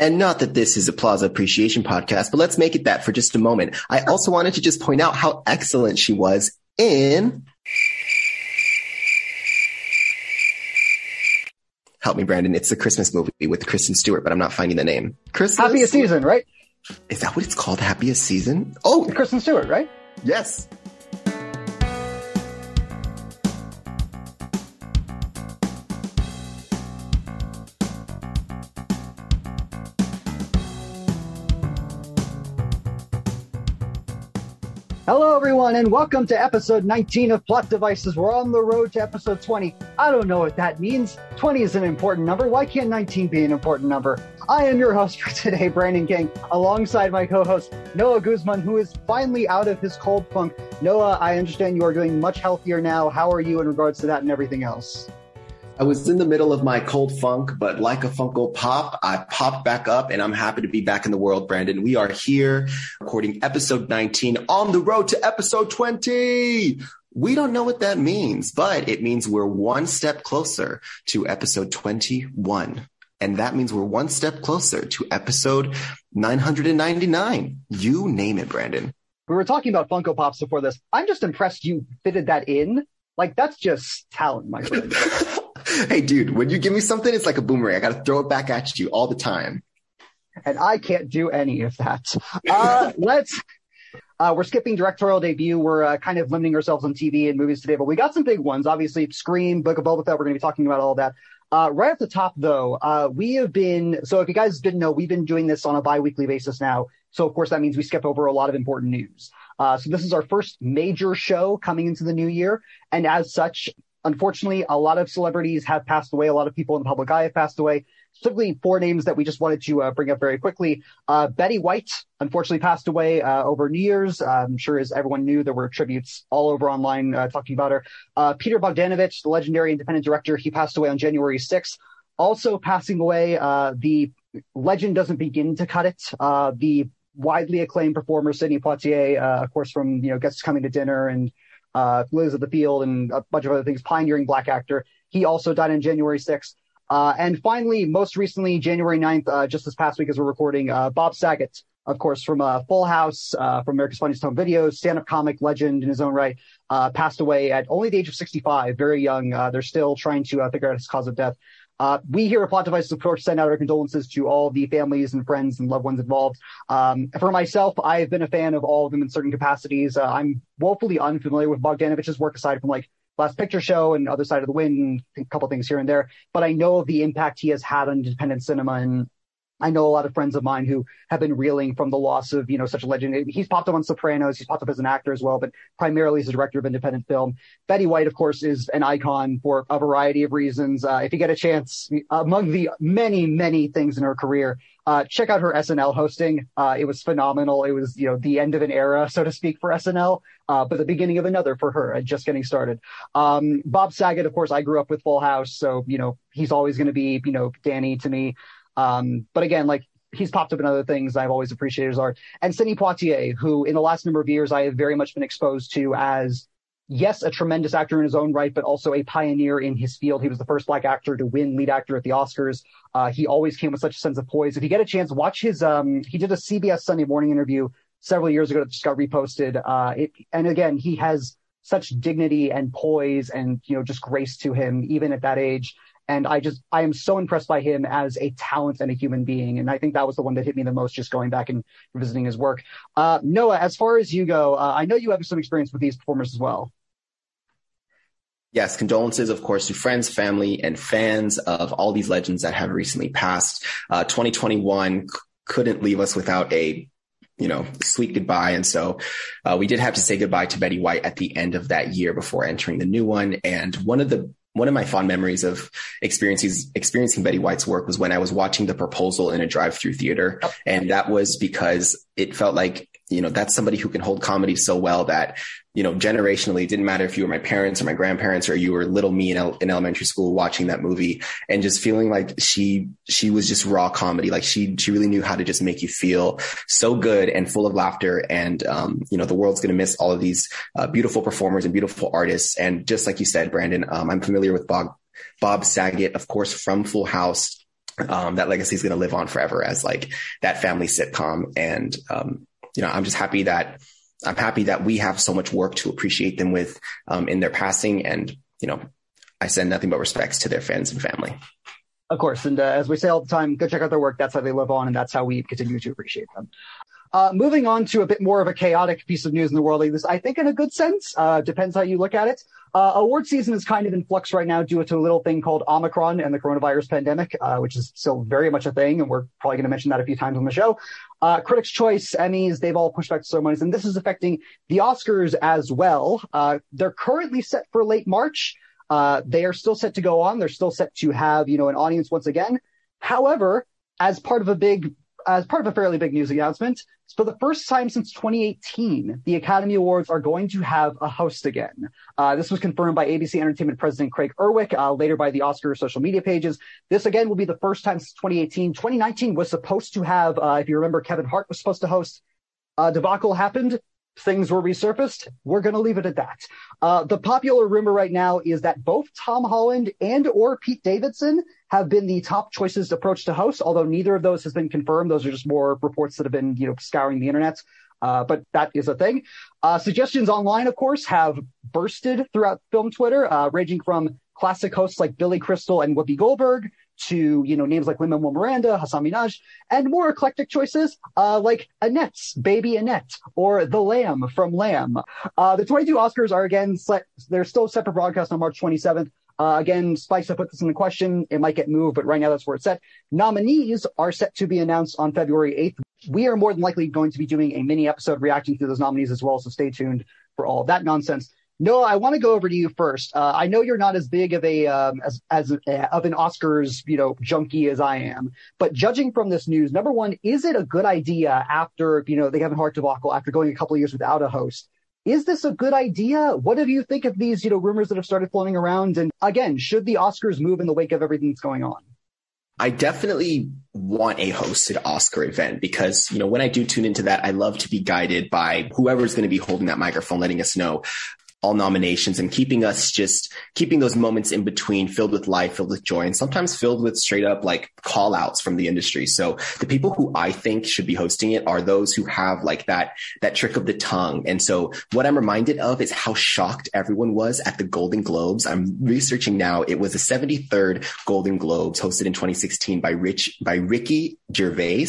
And not that this is a Plaza Appreciation podcast, but let's make it that for just a moment. I also wanted to just point out how excellent she was in. Help me, Brandon. It's the Christmas movie with Kristen Stewart, but I'm not finding the name. Christmas? Happiest Season, right? Is that what it's called? Happiest Season? Oh, Kristen Stewart, right? Yes. Hello, everyone, and welcome to episode 19 of Plot Devices. We're on the road to episode 20. I don't know what that means. 20 is an important number. Why can't 19 be an important number? I am your host for today, Brandon King, alongside my co host, Noah Guzman, who is finally out of his cold funk. Noah, I understand you are doing much healthier now. How are you in regards to that and everything else? I was in the middle of my cold funk, but like a Funko Pop, I popped back up and I'm happy to be back in the world, Brandon. We are here recording episode 19 on the road to episode 20. We don't know what that means, but it means we're one step closer to episode 21. And that means we're one step closer to episode 999. You name it, Brandon. We were talking about Funko Pops before this. I'm just impressed you fitted that in. Like, that's just talent, my friend. hey, dude, when you give me something, it's like a boomerang. I got to throw it back at you all the time. And I can't do any of that. Uh, let's. Uh, we're skipping directorial debut. We're uh, kind of limiting ourselves on TV and movies today, but we got some big ones. Obviously, Scream, Book of Boba Fett. We're going to be talking about all that. Uh, right off the top, though, uh, we have been. So, if you guys didn't know, we've been doing this on a bi-weekly basis now. So, of course, that means we skip over a lot of important news. Uh, so, this is our first major show coming into the new year, and as such, unfortunately, a lot of celebrities have passed away. A lot of people in the public eye have passed away. Specifically, four names that we just wanted to uh, bring up very quickly. Uh, Betty White, unfortunately, passed away uh, over New Year's. I'm sure, as everyone knew, there were tributes all over online uh, talking about her. Uh, Peter Bogdanovich, the legendary independent director, he passed away on January 6th. Also passing away, uh, the legend doesn't begin to cut it. the widely acclaimed performer Sidney Poitier, of course, from you know Guests Coming to Dinner and uh, Lilies of the Field and a bunch of other things, pioneering black actor. He also died on January 6th. Uh, and finally, most recently, January 9th, uh, just this past week as we're recording, uh, Bob Saget, of course, from uh, Full House, uh, from America's Funniest Home Videos, stand-up comic legend in his own right, passed away at only the age of 65, very young. They're still trying to figure out his cause of death. Uh, we here at Plot Devices, of course, send out our condolences to all the families and friends and loved ones involved. Um, for myself, I have been a fan of all of them in certain capacities. Uh, I'm woefully unfamiliar with Bogdanovich's work aside from like Last Picture Show and Other Side of the Wind and a couple things here and there, but I know of the impact he has had on independent cinema and I know a lot of friends of mine who have been reeling from the loss of, you know, such a legend. He's popped up on Sopranos. He's popped up as an actor as well, but primarily as a director of independent film. Betty White, of course, is an icon for a variety of reasons. Uh, if you get a chance, among the many, many things in her career, uh, check out her SNL hosting. Uh, it was phenomenal. It was, you know, the end of an era, so to speak, for SNL, uh, but the beginning of another for her, just getting started. Um, Bob Saget, of course, I grew up with Full House, so, you know, he's always going to be, you know, Danny to me. Um, but again, like he's popped up in other things I've always appreciated his art. And Sidney Poitier, who in the last number of years I have very much been exposed to as, yes, a tremendous actor in his own right, but also a pioneer in his field. He was the first black actor to win lead actor at the Oscars. Uh, he always came with such a sense of poise. If you get a chance, watch his, um, he did a CBS Sunday morning interview several years ago that just got reposted. Uh, it, and again, he has such dignity and poise and, you know, just grace to him, even at that age. And I just, I am so impressed by him as a talent and a human being. And I think that was the one that hit me the most, just going back and revisiting his work. Uh, Noah, as far as you go, uh, I know you have some experience with these performers as well. Yes, condolences, of course, to friends, family, and fans of all these legends that have recently passed. Uh, 2021 c- couldn't leave us without a you know, sweet goodbye. And so uh, we did have to say goodbye to Betty White at the end of that year before entering the new one. And one of the one of my fond memories of experiences experiencing Betty White's work was when I was watching The Proposal in a drive-through theater, oh. and that was because it felt like you know that's somebody who can hold comedy so well that you know, generationally, it didn't matter if you were my parents or my grandparents or you were little me in, el- in elementary school watching that movie and just feeling like she, she was just raw comedy. Like she, she really knew how to just make you feel so good and full of laughter. And, um, you know, the world's going to miss all of these uh, beautiful performers and beautiful artists. And just like you said, Brandon, um, I'm familiar with Bob, Bob Saget, of course, from Full House um, that legacy is going to live on forever as like that family sitcom. And, um, you know, I'm just happy that I'm happy that we have so much work to appreciate them with, um, in their passing. And, you know, I send nothing but respects to their fans and family. Of course. And uh, as we say all the time, go check out their work. That's how they live on. And that's how we continue to appreciate them. Uh, moving on to a bit more of a chaotic piece of news in the world like this, I think in a good sense, uh, depends how you look at it. Uh, award season is kind of in flux right now due to a little thing called Omicron and the coronavirus pandemic, uh, which is still very much a thing. And we're probably going to mention that a few times on the show. Uh, Critics' Choice, Emmys, they've all pushed back ceremonies, and this is affecting the Oscars as well. Uh, they're currently set for late March. they are still set to go on. They're still set to have, you know, an audience once again. However, as part of a big as part of a fairly big news announcement, for the first time since 2018, the Academy Awards are going to have a host again. Uh, this was confirmed by ABC Entertainment President Craig Erwich, uh, later by the Oscar social media pages. This again will be the first time since 2018. 2019 was supposed to have, uh, if you remember, Kevin Hart was supposed to host. Uh, debacle happened things were resurfaced. We're going to leave it at that. Uh, the popular rumor right now is that both Tom Holland and or Pete Davidson have been the top choices approach to host, although neither of those has been confirmed. Those are just more reports that have been, you know, scouring the internet. Uh, but that is a thing. Uh, suggestions online, of course, have bursted throughout film Twitter, uh, ranging from classic hosts like Billy Crystal and Whoopi Goldberg to, you know, names like Lin-Manuel Miranda, Hasan Minhaj, and more eclectic choices, uh, like Annette's Baby Annette or The Lamb from Lamb. Uh, the 22 Oscars are again, set, they're still set for broadcast on March 27th. Uh, again, I put this in the question. It might get moved, but right now that's where it's set. Nominees are set to be announced on February 8th. We are more than likely going to be doing a mini episode reacting to those nominees as well, so stay tuned for all of that nonsense. Noah, I want to go over to you first. Uh, I know you're not as big of a um, as as a, of an Oscars you know junkie as I am, but judging from this news, number one, is it a good idea after you know the Kevin Hart debacle after going a couple years without a host? Is this a good idea? What do you think of these you know rumors that have started floating around? And again, should the Oscars move in the wake of everything that's going on? I definitely want a hosted Oscar event because, you know, when I do tune into that, I love to be guided by whoever's going to be holding that microphone, letting us know all nominations and keeping us just keeping those moments in between filled with life, filled with joy, and sometimes filled with straight up like call outs from the industry. So the people who I think should be hosting it are those who have like that, that trick of the tongue. And so what I'm reminded of is how shocked everyone was at the Golden Globes. I'm researching now. It was the 73rd Golden Globes hosted in 2016 by Rich, by Ricky Gervais.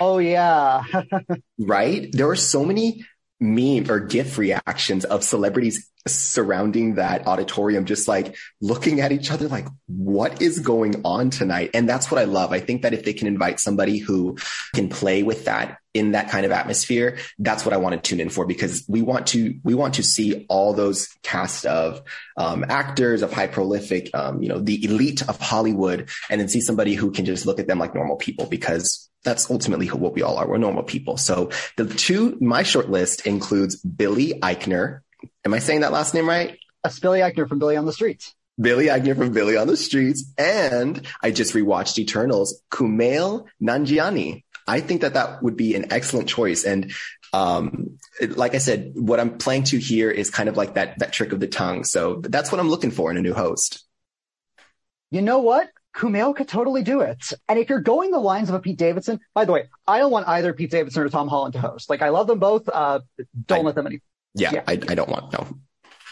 Oh yeah. right. There were so many meme or GIF reactions of celebrities surrounding that auditorium, just like looking at each other like, what is going on tonight? And that's what I love. I think that if they can invite somebody who can play with that in that kind of atmosphere, that's what I want to tune in for because we want to, we want to see all those cast of um, actors of high prolific, um, you know, the elite of Hollywood and then see somebody who can just look at them like normal people because that's ultimately what we all are. We're normal people. So the two, my short list includes Billy Eichner. Am I saying that last name right? That's Billy Eichner from Billy on the Streets. Billy Eichner from Billy on the Streets. And I just rewatched Eternals, Kumail Nanjiani. I think that that would be an excellent choice. And, um, like I said, what I'm playing to here is kind of like that, that trick of the tongue. So that's what I'm looking for in a new host. You know what? Kumail could totally do it. And if you're going the lines of a Pete Davidson, by the way, I don't want either Pete Davidson or Tom Holland to host. Like I love them both. Uh, don't I, let them any. Yeah, yeah. I, I don't want no.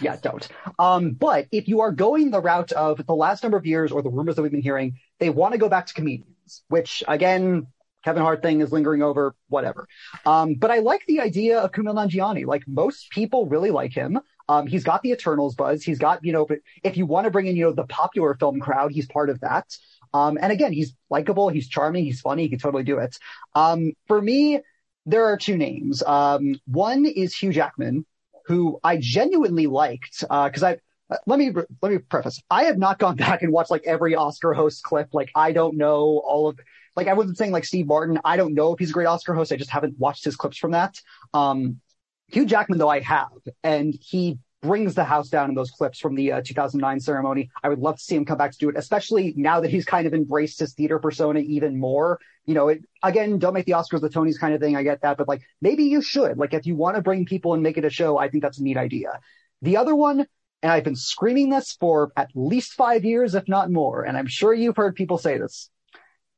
Yeah, don't. Um, but if you are going the route of the last number of years or the rumors that we've been hearing, they want to go back to comedians, which again, Kevin Hart thing is lingering over, whatever. Um, but I like the idea of Kumail Nanjiani. Like most people really like him. Um, he's got the Eternals buzz. He's got, you know, if you want to bring in, you know, the popular film crowd, he's part of that. Um, and again, he's likable, he's charming, he's funny, he can totally do it. Um, for me, there are two names. Um, one is Hugh Jackman, who I genuinely liked, uh, cause I, uh, let me let me preface. I have not gone back and watched like every Oscar host clip. Like I don't know all of like I wasn't saying like Steve Martin. I don't know if he's a great Oscar host. I just haven't watched his clips from that. Um, Hugh Jackman, though, I have, and he brings the house down in those clips from the uh, 2009 ceremony. I would love to see him come back to do it, especially now that he's kind of embraced his theater persona even more. You know, it, again, don't make the Oscars the Tonys kind of thing. I get that, but like maybe you should. Like if you want to bring people and make it a show, I think that's a neat idea. The other one, and I've been screaming this for at least five years, if not more, and I'm sure you've heard people say this.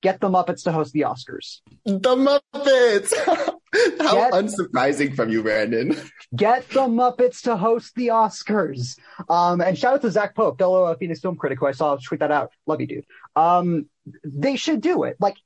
get the Muppets to host the Oscars. The Muppets. How get, unsurprising from you, Brandon. Get the Muppets to host the Oscars. Um, and shout out to Zach Pope, fellow Phoenix film critic, who I saw tweet that out. Love you, dude. Um, they should do it. Like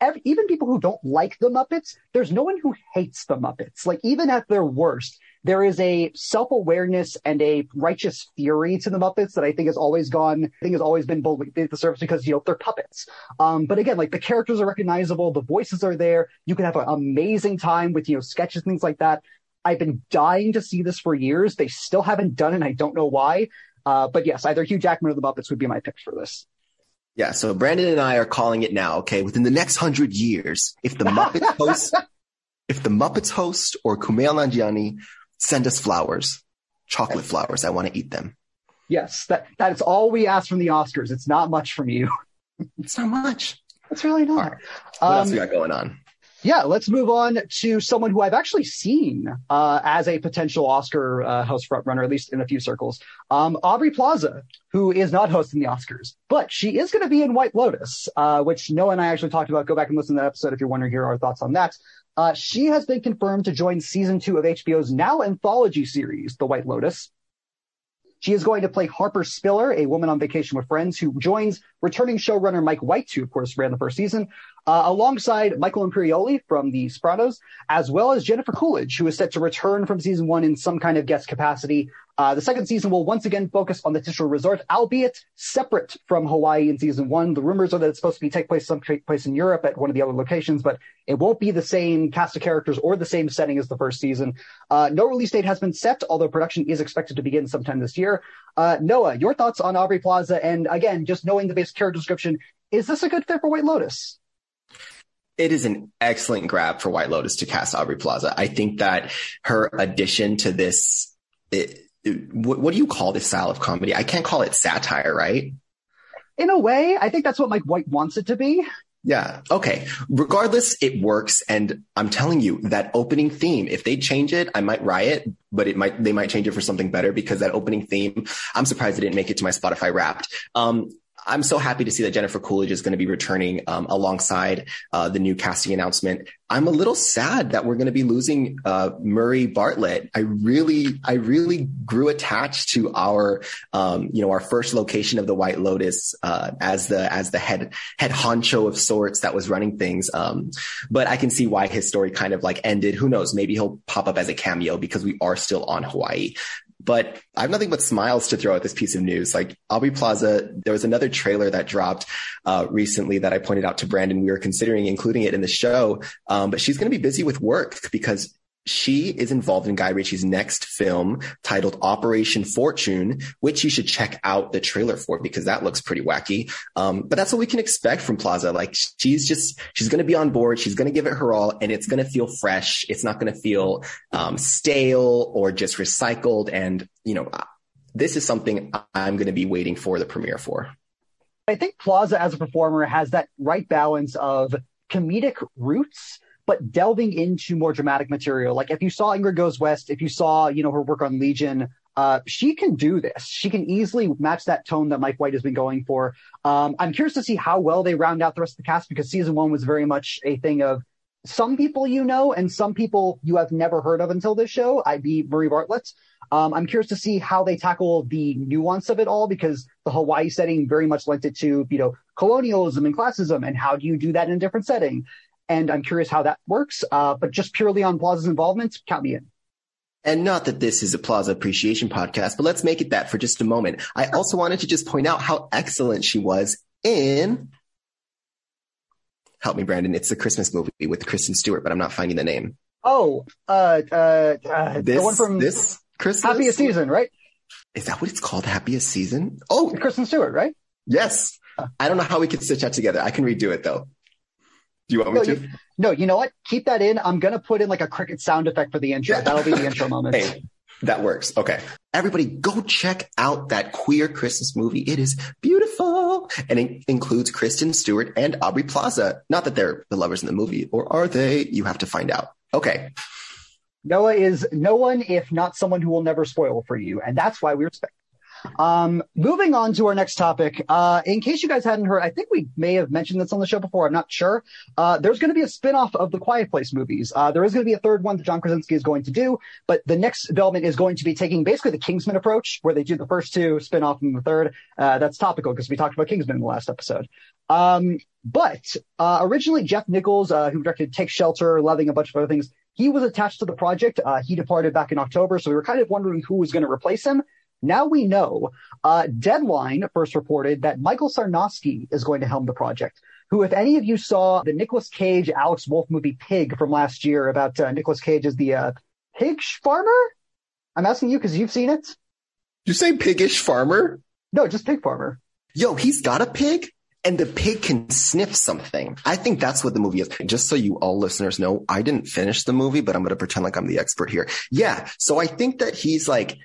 every, even people who don't like the Muppets, there's no one who hates the Muppets. Like even at their worst, there is a self-awareness and a righteous fury to the Muppets that I think has always gone, I think has always been beneath the surface because, you know, they're puppets. Um, but again, like the characters are recognizable, the voices are there. You can have an amazing time with, you know, sketches, things like that. I've been dying to see this for years. They still haven't done it. And I don't know why. Uh, but yes, either Hugh Jackman or the Muppets would be my picks for this. Yeah, so Brandon and I are calling it now. Okay, within the next hundred years, if the Muppets host, if the Muppets host or Kumail Nanjiani send us flowers, chocolate flowers, I want to eat them. Yes, that that is all we ask from the Oscars. It's not much from you. it's not much. It's really not. Right. What um, else we got going on? Yeah, let's move on to someone who I've actually seen uh, as a potential Oscar uh, host frontrunner, at least in a few circles. Um, Aubrey Plaza, who is not hosting the Oscars, but she is going to be in White Lotus, uh, which Noah and I actually talked about. Go back and listen to that episode if you're wondering here our thoughts on that. Uh, she has been confirmed to join season two of HBO's now anthology series, The White Lotus. She is going to play Harper Spiller, a woman on vacation with friends who joins returning showrunner Mike White, who of course ran the first season, uh, alongside Michael Imperioli from The Sopranos, as well as Jennifer Coolidge, who is set to return from season one in some kind of guest capacity. Uh, the second season will once again focus on the Titular Resort, albeit separate from Hawaii in season one. The rumors are that it's supposed to be take place some place in Europe at one of the other locations, but it won't be the same cast of characters or the same setting as the first season. Uh, no release date has been set, although production is expected to begin sometime this year. Uh, Noah, your thoughts on Aubrey Plaza, and again, just knowing the base character description, is this a good fit for White Lotus? It is an excellent grab for White Lotus to cast Aubrey Plaza. I think that her addition to this, it, what, what do you call this style of comedy? I can't call it satire, right? In a way, I think that's what Mike White wants it to be. Yeah. Okay. Regardless, it works. And I'm telling you that opening theme, if they change it, I might riot, but it might, they might change it for something better because that opening theme, I'm surprised it didn't make it to my Spotify wrapped. Um, I'm so happy to see that Jennifer Coolidge is going to be returning um, alongside uh, the new casting announcement. I'm a little sad that we're going to be losing uh, Murray Bartlett. I really, I really grew attached to our, um, you know, our first location of the White Lotus uh, as the as the head head honcho of sorts that was running things. Um, but I can see why his story kind of like ended. Who knows? Maybe he'll pop up as a cameo because we are still on Hawaii. But I have nothing but smiles to throw at this piece of news. Like Aubrey Plaza, there was another trailer that dropped uh, recently that I pointed out to Brandon. We were considering including it in the show, um, but she's going to be busy with work because she is involved in Guy Ritchie's next film titled Operation Fortune, which you should check out the trailer for because that looks pretty wacky. Um, but that's what we can expect from Plaza. Like she's just, she's going to be on board. She's going to give it her all and it's going to feel fresh. It's not going to feel um, stale or just recycled. And, you know, this is something I'm going to be waiting for the premiere for. I think Plaza as a performer has that right balance of comedic roots but delving into more dramatic material. Like if you saw Ingrid Goes West, if you saw, you know, her work on Legion, uh, she can do this. She can easily match that tone that Mike White has been going for. Um, I'm curious to see how well they round out the rest of the cast because season one was very much a thing of some people you know and some people you have never heard of until this show. I'd be Murray Bartlett. Um, I'm curious to see how they tackle the nuance of it all because the Hawaii setting very much lent it to, you know, colonialism and classism. And how do you do that in a different setting? And I'm curious how that works. Uh, but just purely on Plaza's involvement, count me in. And not that this is a Plaza appreciation podcast, but let's make it that for just a moment. I also wanted to just point out how excellent she was in. Help me, Brandon. It's the Christmas movie with Kristen Stewart, but I'm not finding the name. Oh, uh, uh, uh this, the one from this Christmas Happiest Season, right? Is that what it's called? Happiest Season? Oh, Kristen Stewart, right? Yes. I don't know how we could stitch that together. I can redo it though. Do you want me no, to? You, no, you know what? Keep that in. I'm gonna put in like a cricket sound effect for the intro. Yeah. That'll be the intro moment. Hey, that works. Okay. Everybody go check out that queer Christmas movie. It is beautiful. And it includes Kristen Stewart and Aubrey Plaza. Not that they're the lovers in the movie, or are they? You have to find out. Okay. Noah is no one if not someone who will never spoil for you. And that's why we respect. Um, moving on to our next topic. Uh, in case you guys hadn't heard, I think we may have mentioned this on the show before. I'm not sure. Uh, there's going to be a spin-off of the Quiet Place movies. Uh, there is going to be a third one that John Krasinski is going to do, but the next development is going to be taking basically the Kingsman approach, where they do the first two, spin-off and the third. Uh, that's topical because we talked about Kingsman in the last episode. Um, but uh, originally Jeff Nichols, uh, who directed Take Shelter, Loving, a bunch of other things, he was attached to the project. Uh, he departed back in October, so we were kind of wondering who was going to replace him. Now we know. Uh, Deadline first reported that Michael Sarnoski is going to helm the project. Who, if any of you saw the Nicolas Cage Alex Wolff movie Pig from last year about uh, Nicolas Cage as the uh, pig farmer, I'm asking you because you've seen it. You say piggish farmer? No, just pig farmer. Yo, he's got a pig and the pig can sniff something. I think that's what the movie is. Just so you all listeners know, I didn't finish the movie, but I'm going to pretend like I'm the expert here. Yeah. So I think that he's like,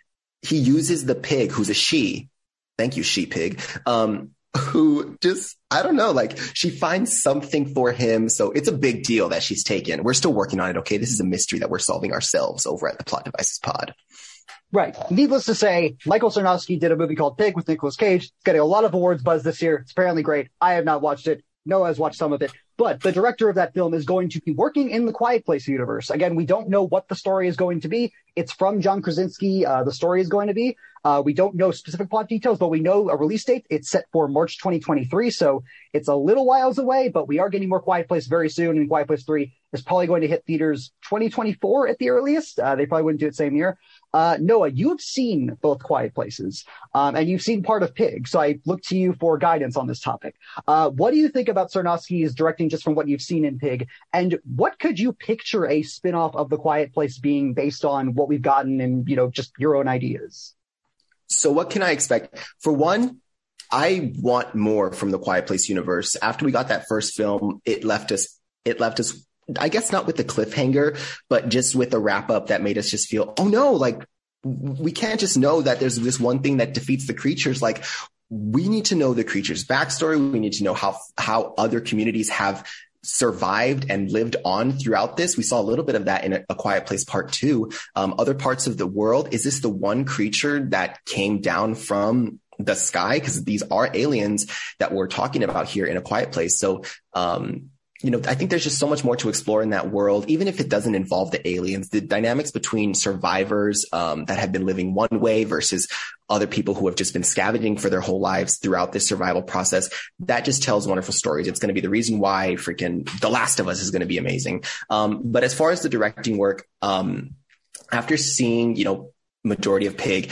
he uses the pig who's a she. Thank you, she pig. Um, who just, I don't know, like she finds something for him. So it's a big deal that she's taken. We're still working on it. Okay. This is a mystery that we're solving ourselves over at the plot devices pod. Right. Needless to say, Michael Sarnoski did a movie called Pig with Nicolas Cage. It's getting a lot of awards buzz this year. It's apparently great. I have not watched it. Noah has watched some of it. But the director of that film is going to be working in the Quiet Place universe. Again, we don't know what the story is going to be. It's from John Krasinski. Uh, the story is going to be. Uh, we don't know specific plot details, but we know a release date. It's set for March 2023. So it's a little whiles away, but we are getting more Quiet Place very soon. And Quiet Place 3 is probably going to hit theaters 2024 at the earliest. Uh, they probably wouldn't do it same year. Uh, Noah, you have seen both Quiet Places, um, and you've seen part of Pig. So I look to you for guidance on this topic. Uh, what do you think about Sarnoski's directing just from what you've seen in Pig? And what could you picture a spinoff of The Quiet Place being based on what we've gotten and, you know, just your own ideas? So what can I expect? For one, I want more from the Quiet Place universe. After we got that first film, it left us, it left us I guess not with the cliffhanger, but just with the wrap up that made us just feel, oh no, like we can't just know that there's this one thing that defeats the creatures. Like we need to know the creature's backstory. We need to know how, how other communities have survived and lived on throughout this. We saw a little bit of that in a, a Quiet Place Part Two. Um, other parts of the world. Is this the one creature that came down from the sky? Because these are aliens that we're talking about here in a Quiet Place. So, um, you know, I think there's just so much more to explore in that world, even if it doesn't involve the aliens, the dynamics between survivors um, that have been living one way versus other people who have just been scavenging for their whole lives throughout this survival process. That just tells wonderful stories. It's going to be the reason why freaking The Last of Us is going to be amazing. Um, but as far as the directing work, um, after seeing, you know, majority of Pig,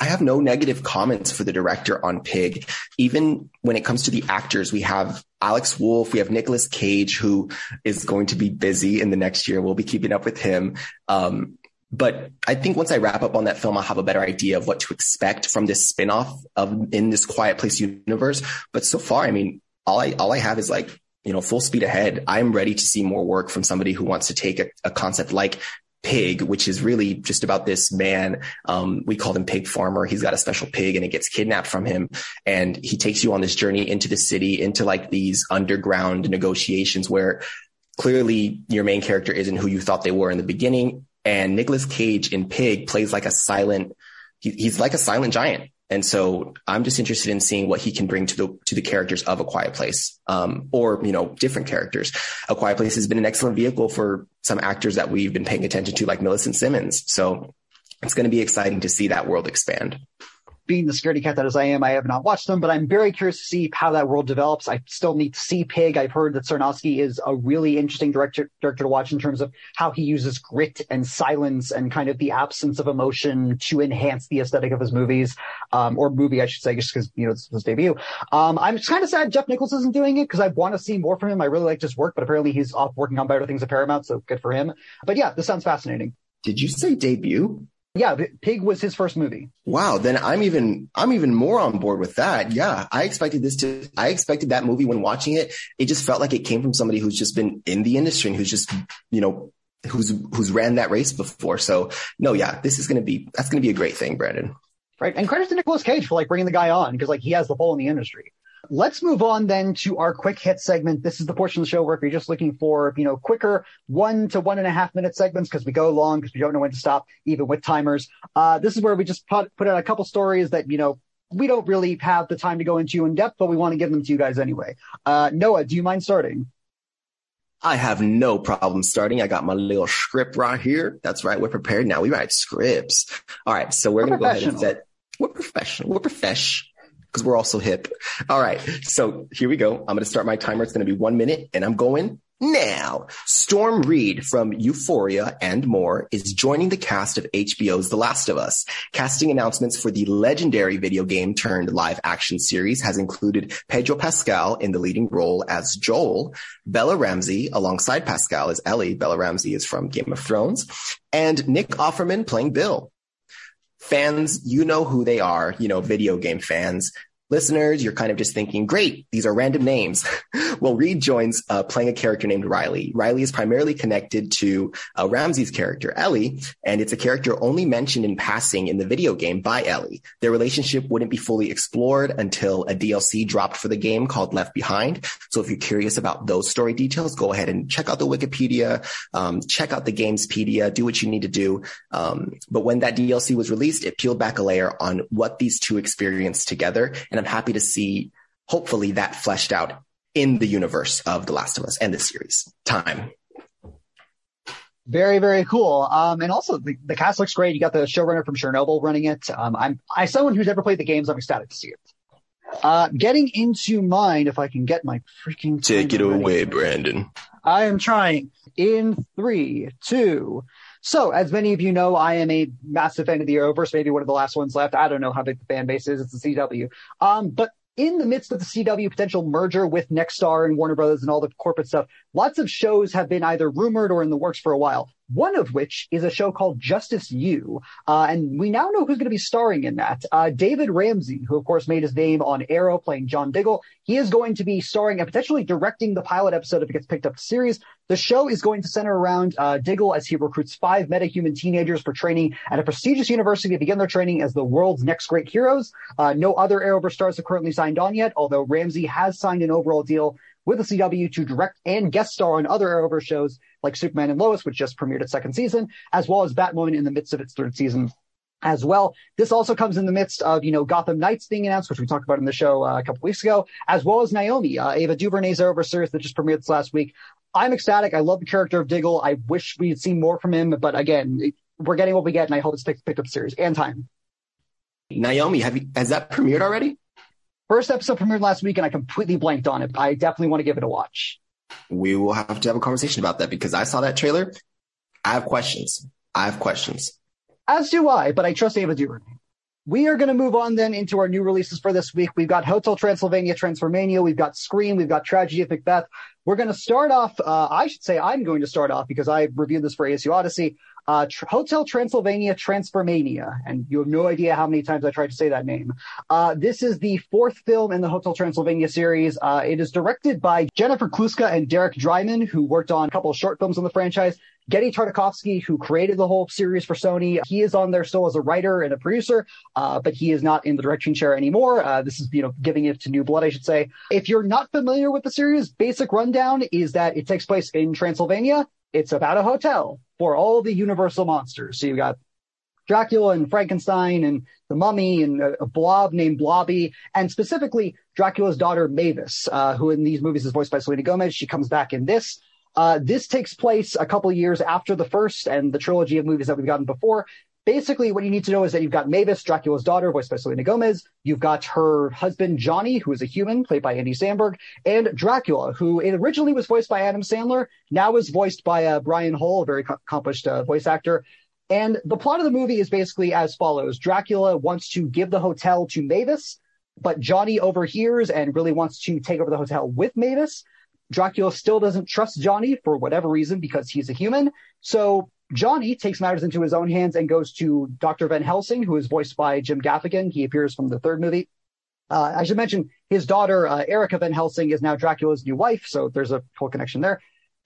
I have no negative comments for the director on Pig. Even when it comes to the actors, we have Alex Wolff, we have Nicolas Cage, who is going to be busy in the next year. We'll be keeping up with him. Um, but I think once I wrap up on that film, I'll have a better idea of what to expect from this spinoff of in this Quiet Place universe. But so far, I mean, all I all I have is like you know full speed ahead. I'm ready to see more work from somebody who wants to take a, a concept like pig, which is really just about this man. Um, we call him pig farmer. He's got a special pig and it gets kidnapped from him. And he takes you on this journey into the city, into like these underground negotiations where clearly your main character isn't who you thought they were in the beginning. And Nicolas Cage in Pig plays like a silent, he, he's like a silent giant. And so I'm just interested in seeing what he can bring to the to the characters of A Quiet Place, um, or you know, different characters. A Quiet Place has been an excellent vehicle for some actors that we've been paying attention to, like Millicent Simmonds. So it's going to be exciting to see that world expand being the security cat that as I am, I have not watched them, but I'm very curious to see how that world develops. I still need to see Pig. I've heard that Sarnoski is a really interesting director, director to watch in terms of how he uses grit and silence and kind of the absence of emotion to enhance the aesthetic of his movies, um, or movie, I should say, just because, you know, it's his debut. Um, I'm kind of sad Jeff Nichols isn't doing it because I want to see more from him. I really liked his work, but apparently he's off working on better things at Paramount, so good for him. But yeah, this sounds fascinating. Did you say debut? Yeah, Pig was his first movie. Wow, then I'm even I'm even more on board with that. Yeah, I expected this to I expected that movie when watching it. It just felt like it came from somebody who's just been in the industry and who's just, you know, who's who's ran that race before. So, no, yeah, this is going to be that's to be a great thing, Brandon. Right. And credit to Nicolas Cage for like bringing the guy on because like he has the pull in the industry. Let's move on then to our quick hit segment. This is the portion of the show where we're just looking for, you know, quicker one to one and a half minute segments because we go long because we don't know when to stop, even with timers. Uh, this is where we just put, put out a couple stories that, you know, we don't really have the time to go into in depth, but we want to give them to you guys anyway. Uh, Noah, do you mind starting? I have no problem starting. I got my little script right here. That's right. We're prepared now. We write scripts. All right. So we're, we're going to go ahead and set. We're professional. We're profesh because we're also hip. All right. So here we go. I'm going to start my timer. It's going to be one minute and I'm going now, Storm Reid from Euphoria and more is joining the cast of HBO's The Last of Us. Casting announcements for the legendary video game turned live action series has included Pedro Pascal in the leading role as Joel, Bella Ramsey alongside Pascal as Ellie. Bella Ramsey is from Game of Thrones and Nick Offerman playing Bill fans, you know who they are, you know, video game fans listeners, you're kind of just thinking, great, these are random names. well, Reid joins uh, playing a character named Riley. Riley is primarily connected to uh, Ramsey's character, Ellie, and it's a character only mentioned in passing in the video game by Ellie. Their relationship wouldn't be fully explored until a DLC dropped for the game called Left Behind. So if you're curious about those story details, go ahead and check out the Wikipedia, um, check out the Gamespedia, do what you need to do. Um, but when that DLC was released, it peeled back a layer on what these two experienced together. And I'm happy to see, hopefully, that fleshed out in the universe of The Last of Us and the series. Time. Very, very cool. Um, and also the, the, cast looks great. You got the showrunner from Chernobyl running it. Um, I'm, I, someone who's ever played the games, I'm ecstatic to see it. Uh, getting into mine, if I can get my freaking take it away, Brandon. I am trying. In three, two, so, as many of you know, I am a massive fan of the Arrowverse, maybe one of the last ones left. I don't know how big the fan base is. It's the CW. Um, but in the midst of the CW potential merger with Nexstar and Warner Brothers and all the corporate stuff, lots of shows have been either rumored or in the works for a while one of which is a show called Justice U. Uh, and we now know who's going to be starring in that. Uh, David Ramsey, who of course made his name on Arrow playing John Diggle, he is going to be starring and potentially directing the pilot episode if it gets picked up to series. The show is going to center around uh, Diggle as he recruits five metahuman teenagers for training at a prestigious university to begin their training as the world's next great heroes. Uh, no other Arrowverse stars have currently signed on yet, although Ramsey has signed an overall deal with the CW to direct and guest star on other Arrowverse shows like Superman and Lois, which just premiered its second season, as well as Batwoman in the midst of its third season as well. This also comes in the midst of, you know, Gotham Knights being announced, which we talked about in the show uh, a couple weeks ago, as well as Naomi, uh, Ava DuVernay's Arrowverse series that just premiered this last week. I'm ecstatic. I love the character of Diggle. I wish we'd seen more from him, but again, we're getting what we get, and I hope it's picked, picked up series and time. Naomi, have you, has that premiered already? First episode premiered last week, and I completely blanked on it. I definitely want to give it a watch. We will have to have a conversation about that because I saw that trailer. I have questions. I have questions. As do I, but I trust Ava DuVernay. We are going to move on then into our new releases for this week. We've got Hotel Transylvania, Transformania. We've got Scream. We've got Tragedy of Macbeth. We're going to start off. Uh, I should say I'm going to start off because I reviewed this for ASU Odyssey uh, Tr- Hotel Transylvania Transformania, and you have no idea how many times I tried to say that name. Uh, this is the fourth film in the Hotel Transylvania series. Uh, it is directed by Jennifer Kluska and Derek Drymon, who worked on a couple of short films on the franchise. Genndy Tartakovsky, who created the whole series for Sony, he is on there still as a writer and a producer, uh, but he is not in the directing chair anymore. Uh, this is, you know, giving it to new blood, I should say. If you're not familiar with the series, basic rundown is that it takes place in Transylvania. It's about a hotel for all the Universal monsters. So you've got Dracula and Frankenstein and the Mummy and a, a blob named Blobby, and specifically Dracula's daughter Mavis, uh, who in these movies is voiced by Selena Gomez. She comes back in this. Uh, this takes place a couple years after the first and the trilogy of movies that we've gotten before basically what you need to know is that you've got Mavis, Dracula's daughter, voiced by Selena Gomez. You've got her husband, Johnny, who is a human, played by Andy Samberg, and Dracula, who originally was voiced by Adam Sandler, now is voiced by uh, Brian Hull, a very accomplished uh, voice actor. And the plot of the movie is basically as follows. Dracula wants to give the hotel to Mavis, but Johnny overhears and really wants to take over the hotel with Mavis. Dracula still doesn't trust Johnny for whatever reason because he's a human. So Johnny takes matters into his own hands and goes to Dr. Van Helsing, who is voiced by Jim Gaffigan. He appears from the third movie. Uh, I should mention his daughter, uh, Erica Van Helsing, is now Dracula's new wife, so there's a whole connection there.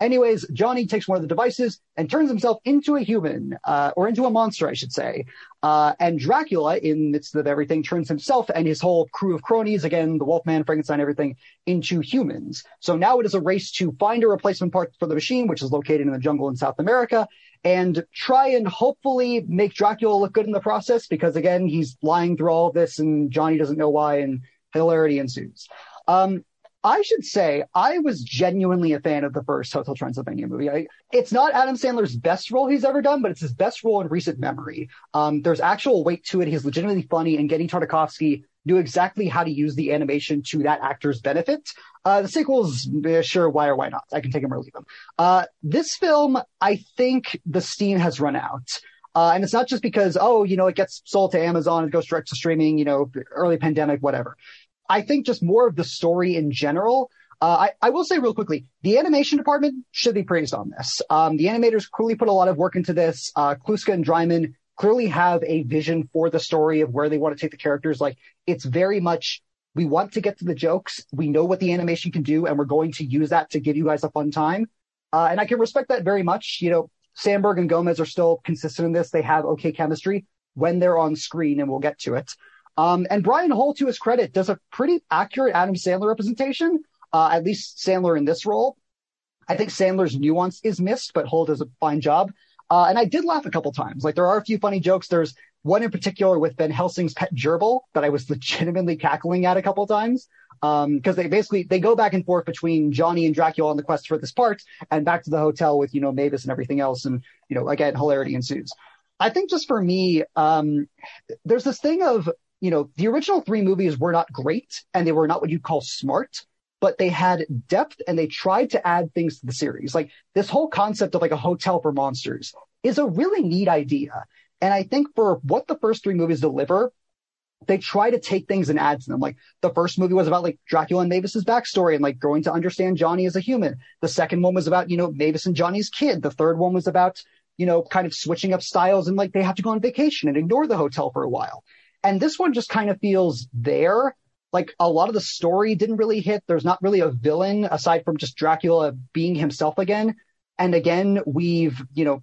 Anyways, Johnny takes one of the devices and turns himself into a human, uh, or into a monster, I should say. Uh, and Dracula, in the midst of everything, turns himself and his whole crew of cronies, again, the Wolfman, Frankenstein, everything, into humans. So now it is a race to find a replacement part for the machine, which is located in the jungle in South America, and try and hopefully make Dracula look good in the process, because again, he's lying through all of this and Johnny doesn't know why, and hilarity ensues. Um, I should say I was genuinely a fan of the first Hotel Transylvania movie. I, it's not Adam Sandler's best role he's ever done, but it's his best role in recent memory. Um, there's actual weight to it. He's legitimately funny, and Genndy Tartakovsky knew exactly how to use the animation to that actor's benefit. Uh, the sequels, eh, sure, why or why not? I can take them or leave them. Uh, this film, I think the steam has run out. Uh, and it's not just because, oh, you know, it gets sold to Amazon, it goes direct to streaming, you know, early pandemic, whatever. I think just more of the story in general. Uh, I, I, will say real quickly, the animation department should be praised on this. Um, the animators clearly put a lot of work into this. Uh, Kluska and Drymon clearly have a vision for the story of where they want to take the characters. Like it's very much, we want to get to the jokes. We know what the animation can do, and we're going to use that to give you guys a fun time. Uh, and I can respect that very much. You know, Samberg and Gomez are still consistent in this. They have okay chemistry when they're on screen, and we'll get to it. Um, and Brian Hull, to his credit, does a pretty accurate Adam Sandler representation, uh, at least Sandler in this role. I think Sandler's nuance is missed, but Hall does a fine job. Uh, and I did laugh a couple times. Like there are a few funny jokes. There's one in particular with Van Helsing's pet gerbil that I was legitimately cackling at a couple times. Um, cause they basically, they go back and forth between Johnny and Dracula on the quest for this part and back to the hotel with, you know, Mavis and everything else. And, you know, again, hilarity ensues. I think just for me, um, there's this thing of you know, the original three movies were not great and they were not what you'd call smart, but they had depth and they tried to add things to the series. Like this whole concept of like a hotel for monsters is a really neat idea. And I think for what the first three movies deliver, they try to take things and add to them. Like the first movie was about like Dracula and Mavis's backstory and like growing to understand Johnny as a human. The second one was about, you know, Mavis and Johnny's kid. The third one was about, you know, kind of switching up styles and like they have to go on vacation and ignore the hotel for a while. And this one just kind of feels there. Like a lot of the story didn't really hit. There's not really a villain aside from just Dracula being himself again. And again, we've, you know,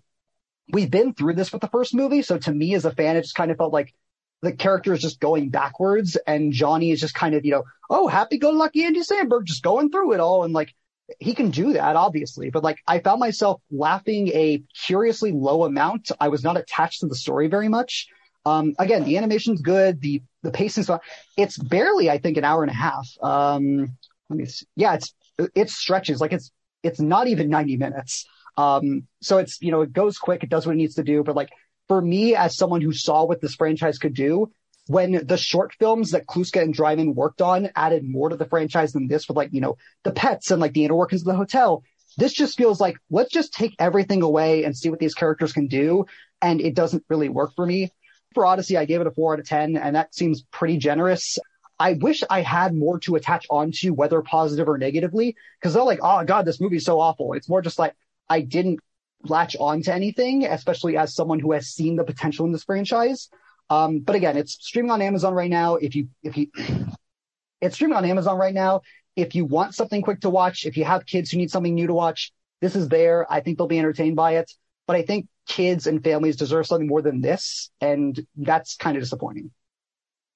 we've been through this with the first movie. So to me as a fan, it just kind of felt like the character is just going backwards and Johnny is just kind of, you know, oh, happy go lucky Andy Samberg just going through it all. And like, he can do that, obviously, but like I found myself laughing a curiously low amount. I was not attached to the story very much. Um, again, the animation's good. The, the pacing's fine. It's barely, I think, an hour and a half. Um, let me see. Yeah, it's, it stretches like it's, it's not even 90 minutes. Um, so it's, you know, it goes quick. It does what it needs to do. But like for me, as someone who saw what this franchise could do, when the short films that Kluska and Drymon worked on added more to the franchise than this with like, you know, the pets and like the inner workings of the hotel, this just feels like let's just take everything away and see what these characters can do. And it doesn't really work for me for Odyssey, I gave it a four out of 10, and that seems pretty generous. I wish I had more to attach onto, whether positive or negatively, because they're like, oh God, this movie's so awful. It's more just like, I didn't latch on to anything, especially as someone who has seen the potential in this franchise. Um, but again, it's streaming on Amazon right now. If you, if you, it's streaming on Amazon right now. If you want something quick to watch, if you have kids who need something new to watch, this is there. I think they'll be entertained by it. But I think kids and families deserve something more than this. And that's kind of disappointing.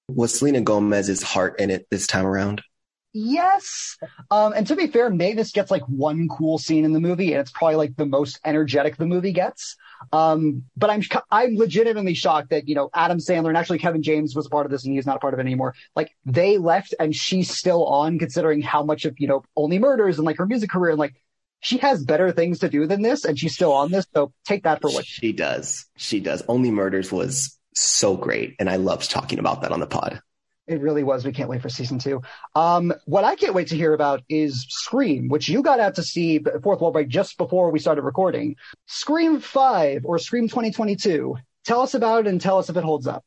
Was Selena Gomez's heart in it this time around? Yes. Um, and to be fair, Mavis gets like one cool scene in the movie, and it's probably like the most energetic the movie gets. Um, but I'm I'm legitimately shocked that you know Adam Sandler and actually Kevin James was a part of this, and he's not a part of it anymore. Like they left, and she's still on, considering how much of you know Only Murders and like her music career, and like she has better things to do than this, and she's still on this. So take that for what she does. She does. Only Murders was so great, and I loved talking about that on the pod. It really was. We can't wait for season two. Um, what I can't wait to hear about is Scream, which you got out to see fourth wall break just before we started recording. Scream Five or Scream 2022. Tell us about it and tell us if it holds up.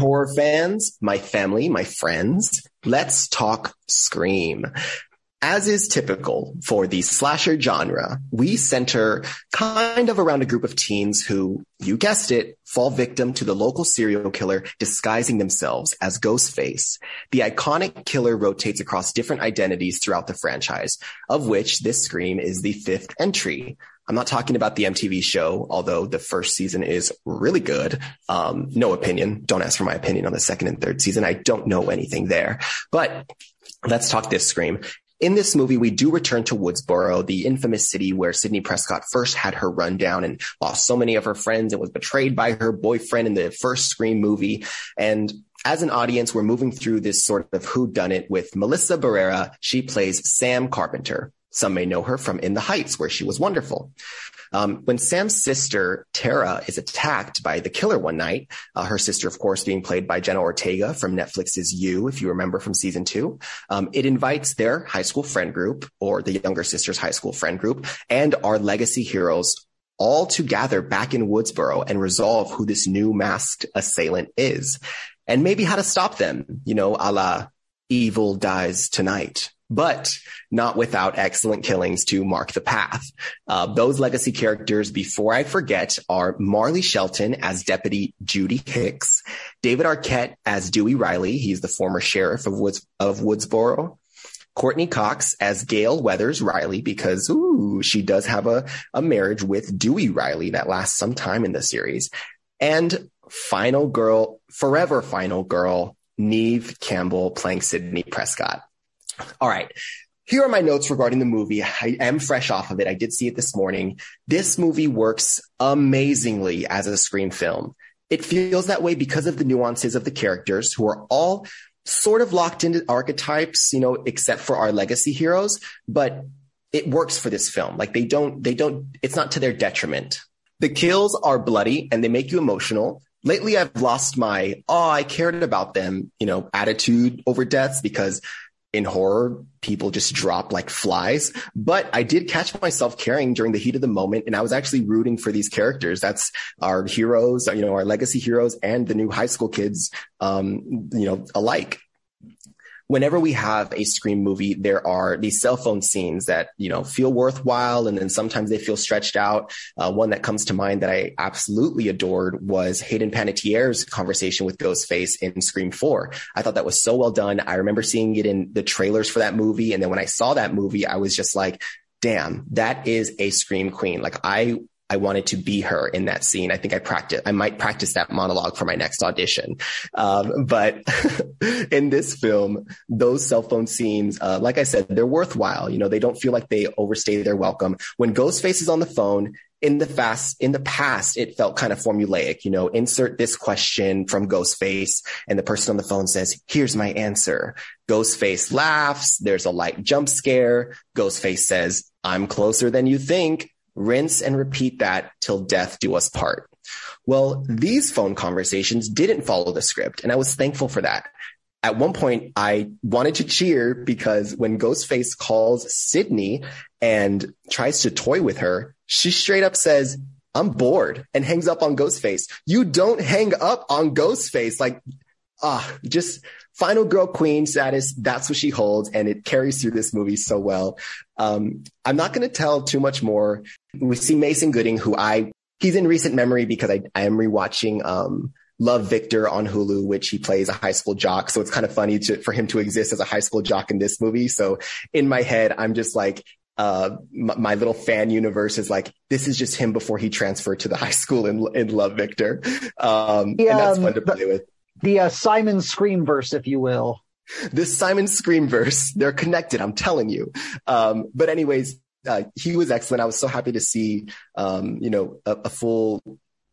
Horror fans, my family, my friends, let's talk Scream. As is typical for the slasher genre, we center kind of around a group of teens who, you guessed it, fall victim to the local serial killer disguising themselves as Ghostface. The iconic killer rotates across different identities throughout the franchise, of which this Scream is the fifth entry. I'm not talking about the MTV show, although the first season is really good. Um, no opinion. Don't ask for my opinion on the second and third season. I don't know anything there, but let's talk this Scream. In this movie, we do return to Woodsboro, the infamous city where Sidney Prescott first had her run down and lost so many of her friends and was betrayed by her boyfriend in the first Scream movie. And as an audience, we're moving through this sort of who done it with Melissa Barrera. She plays Sam Carpenter. Some may know her from In the Heights, where she was wonderful. Um, when Sam's sister, Tara, is attacked by the killer one night, uh, her sister, of course, being played by Jenna Ortega from Netflix's You, if you remember from season two, um, it invites their high school friend group or the younger sister's high school friend group and our legacy heroes all to gather back in Woodsboro and resolve who this new masked assailant is and maybe how to stop them, you know, a la evil dies tonight but not without excellent killings to mark the path. Uh, those legacy characters, before I forget, are Marley Shelton as Deputy Judy Hicks, David Arquette as Dewey Riley. He's the former sheriff of Woods of Woodsboro. Courteney Cox as Gale Weathers Riley because ooh, she does have a, a marriage with Dewey Riley that lasts some time in the series. And final girl, forever final girl, Neve Campbell playing Sidney Prescott. All right. Here are my notes regarding the movie. I am fresh off of it. I did see it this morning. This movie works amazingly as a Scream film. It feels that way because of the nuances of the characters who are all sort of locked into archetypes, you know, except for our legacy heroes, but it works for this film. Like they don't, they don't, it's not to their detriment. The kills are bloody and they make you emotional. Lately, I've lost my, oh, I cared about them, you know, attitude over deaths because in horror, people just drop like flies. But I did catch myself caring during the heat of the moment, and I was actually rooting for these characters. That's our heroes, you know, our legacy heroes, and the new high school kids, um, you know, alike whenever we have a Scream movie, there are these cell phone scenes that, you know, feel worthwhile. And then sometimes they feel stretched out. Uh, one that comes to mind that I absolutely adored was Hayden Panettiere's conversation with Ghostface in Scream 4. I thought that was so well done. I remember seeing it in the trailers for that movie. And then when I saw that movie, I was just like, damn, that is a Scream Queen. Like I I wanted to be her in that scene. I think I practice, I might practice that monologue for my next audition. Um, but in this film, those cell phone scenes, uh, like I said, they're worthwhile. You know, they don't feel like they overstay their welcome. When Ghostface is on the phone, in the fast in the past it felt kind of formulaic you know insert this question from ghostface and the person on the phone says here's my answer ghostface laughs there's a light jump scare ghostface says i'm closer than you think rinse and repeat that till death do us part. Well, these phone conversations didn't follow the script, and I was thankful for that. At one point, I wanted to cheer because when Ghostface calls Sidney and tries to toy with her, she straight up says, I'm bored and hangs up on Ghostface. You don't hang up on Ghostface. Like, ah, just final girl queen status. That's what she holds. And it carries through this movie so well. Um, I'm not going to tell too much more. We see Mason Gooding, who I, he's in recent memory because I, I am rewatching, um, Love Victor on Hulu, which he plays a high school jock. So it's kind of funny to, for him to exist as a high school jock in this movie. So in my head, I'm just like, uh, my, my, little fan universe is like, this is just him before he transferred to the high school in, in Love Victor. Um, yeah, and that's fun to play with the uh, Simon Screamverse, if you will. This Simon Scream verse, they're connected. I'm telling you. Um, but anyways, uh, he was excellent. I was so happy to see, um, you know, a, a full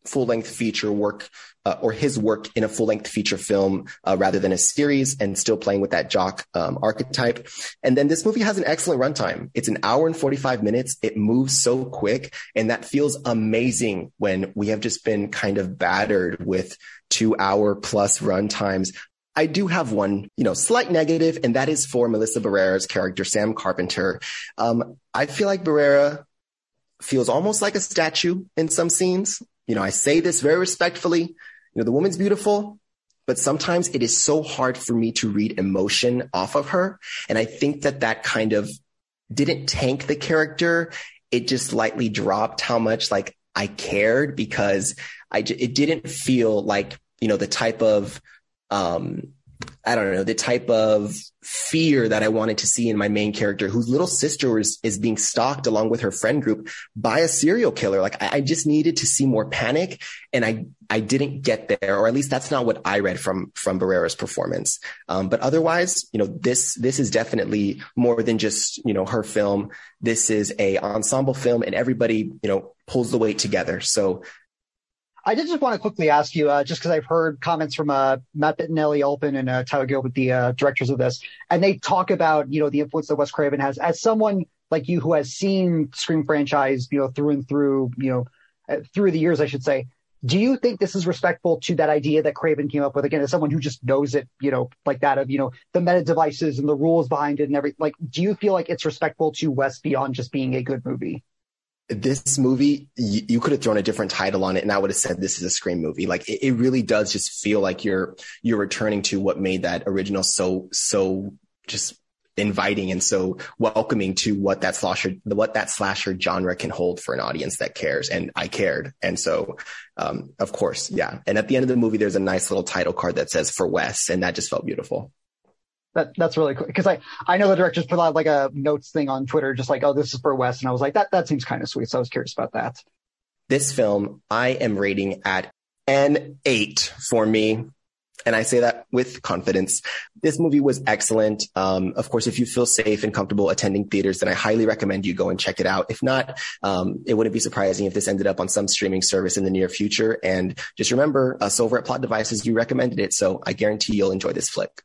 full length feature work uh, or his work in a full length feature film uh, rather than a series and still playing with that jock um, archetype. And then this movie has an excellent runtime. It's an hour and 45 minutes. It moves so quick and that feels amazing when we have just been kind of battered with two hour plus run times. I do have one, you know, slight negative, and that is for Melissa Barrera's character, Sam Carpenter. Um, I feel like Barrera feels almost like a statue in some scenes. You know, I say this very respectfully. You know, the woman's beautiful, but sometimes it is so hard for me to read emotion off of her. And I think that that kind of didn't tank the character. It just lightly dropped how much like I cared because I, it didn't feel like, you know, the type of, um, I don't know, the type of fear that I wanted to see in my main character, whose little sister is, is being stalked along with her friend group by a serial killer. Like I, I just needed to see more panic and I, I didn't get there, or at least that's not what I read from, from Barrera's performance. Um, but otherwise, you know, this, this is definitely more than just, you know, her film. This is a ensemble film and everybody, you know, pulls the weight together. So I did just want to quickly ask you, uh, just because I've heard comments from uh, Matt Bettinelli-Olpin, and uh, Tyler Gillett, the uh, directors of this, and they talk about you know the influence that Wes Craven has. As someone like you who has seen Scream franchise, you know, through and through, you know, uh, through the years, I should say. Do you think this is respectful to that idea that Craven came up with? Again, as someone who just knows it, you know, like that of you know the meta devices and the rules behind it and everything. Like, do you feel like it's respectful to Wes beyond just being a good movie? This movie, you, you, could have thrown a different title on it and I would have said this is a scream movie. Like it, it, really does just feel like you're, you're returning to what made that original so, so just inviting and so welcoming to what that slasher, what that slasher genre can hold for an audience that cares. And I cared. And so, um, of course, yeah. And at the end of the movie, there's a nice little title card that says for Wes and that just felt beautiful. That that's really cool because I I know the directors put out like a notes thing on Twitter, just like oh this is for Wes, and I was like that that seems kind of sweet, so I was curious about that. This film I am rating at an eight for me. And I say that with confidence. This movie was excellent. Um, of course, if you feel safe and comfortable attending theaters, then I highly recommend you go and check it out. If not, um, it wouldn't be surprising if this ended up on some streaming service in the near future. And just remember, us over at Plot Devices, you recommended it. So I guarantee you'll enjoy this flick.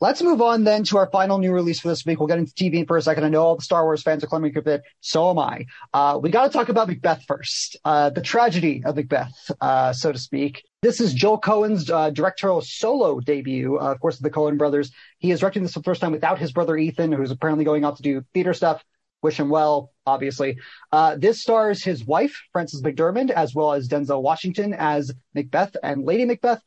Let's move on then to our final new release for this week. We'll get into TV for a second. I know all the Star Wars fans are clamoring for it. So am I. Uh, we got to talk about Macbeth first. Uh, the tragedy of Macbeth, uh, so to speak. This is Joel Coen's uh, directorial solo debut, uh, of course, of the Cohen brothers. He is directing this for the first time without his brother Ethan, who's apparently going out to do theater stuff. Wish him well, obviously. Uh, this stars his wife, Frances McDormand, as well as Denzel Washington as Macbeth and Lady Macbeth.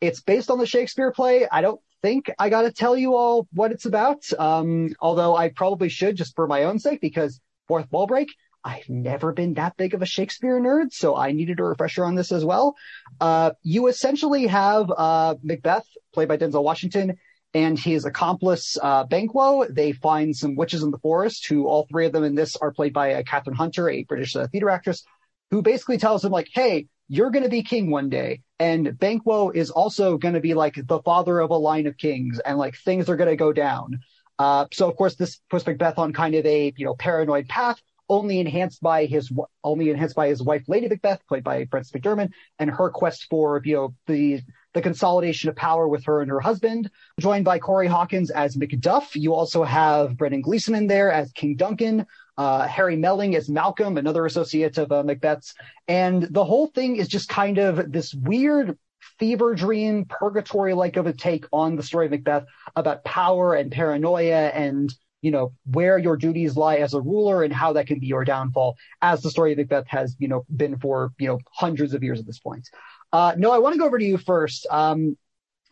It's based on the Shakespeare play. I don't think I got to tell you all what it's about. Um, although I probably should just for my own sake, because fourth wall break, I've never been that big of a Shakespeare nerd, so I needed a refresher on this as well. Uh, you essentially have uh, Macbeth, played by Denzel Washington, and his accomplice uh, Banquo. They find some witches in the forest, who all three of them in this are played by uh, Kathryn Hunter, a British uh, theater actress, who basically tells them like, "Hey, you're going to be king one day. And Banquo is also going to be like the father of a line of kings and like things are going to go down. Uh, so of course this puts Macbeth on kind of a, you know, paranoid path, only enhanced by his, only enhanced by his wife, Lady Macbeth, played by Frances McDormand, and her quest for, you know, the, the consolidation of power with her and her husband, joined by Corey Hawkins as Macduff. You also have Brendan Gleeson in there as King Duncan, uh, Harry Melling as Malcolm, another associate of uh, Macbeth's. And the whole thing is just kind of this weird fever dream, purgatory like of a take on the story of Macbeth about power and paranoia and, you know, where your duties lie as a ruler and how that can be your downfall, as the story of Macbeth has, you know, been for, you know, hundreds of years at this point. Uh, no, I want to go over to you first. Um,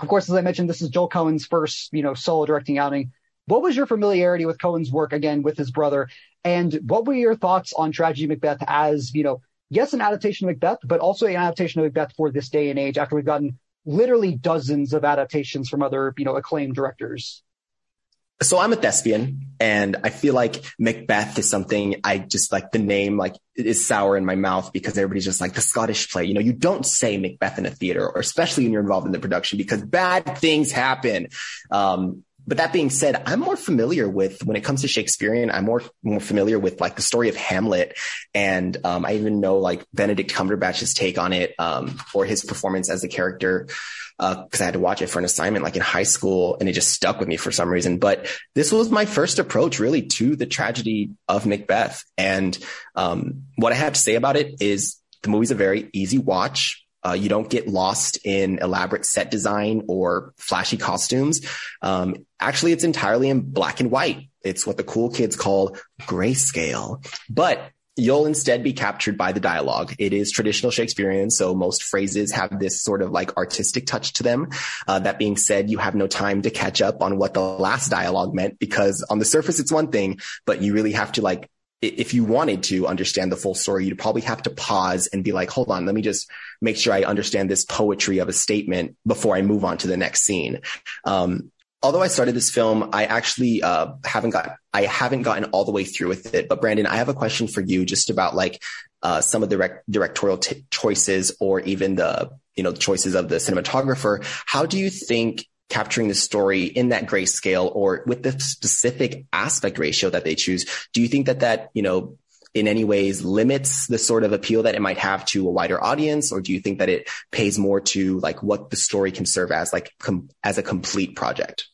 of course, as I mentioned, this is Joel Coen's first, you know, solo directing outing. What was your familiarity with Coen's work again with his brother? And what were your thoughts on Tragedy Macbeth as, you know, yes, an adaptation of Macbeth, but also an adaptation of Macbeth for this day and age after we've gotten literally dozens of adaptations from other, you know, acclaimed directors? So I'm a thespian and I feel like Macbeth is something I just like the name, like it is sour in my mouth because everybody's just like the Scottish play. You know, you don't say Macbeth in a theater or especially when you're involved in the production because bad things happen. Um, but that being said, I'm more familiar with when it comes to Shakespearean. I'm more more familiar with like the story of Hamlet, and um, I even know like Benedict Cumberbatch's take on it, um, or his performance as a character, because uh, I had to watch it for an assignment like in high school, and it just stuck with me for some reason. But this was my first approach really to the tragedy of Macbeth, and um, what I have to say about it is the movie's a very easy watch. Uh, you don't get lost in elaborate set design or flashy costumes. Um, actually, it's entirely in black and white. It's what the cool kids call grayscale. But you'll instead be captured by the dialogue. It is traditional Shakespearean, so most phrases have this sort of like artistic touch to them. Uh, that being said, you have no time to catch up on what the last dialogue meant because on the surface it's one thing, but you really have to like if you wanted to understand the full story, you'd probably have to pause and be like, hold on, let me just make sure I understand this poetry of a statement before I move on to the next scene. Um, although I started this film, I actually uh, haven't got I haven't gotten all the way through with it. But Brandon, I have a question for you, just about like uh, some of the rec- directorial t- choices, or even the you know choices of the cinematographer. How do you think capturing the story in that grayscale, or with the specific aspect ratio that they choose, do you think that that you know in any ways limits the sort of appeal that it might have to a wider audience or do you think that it pays more to like what the story can serve as like com- as a complete project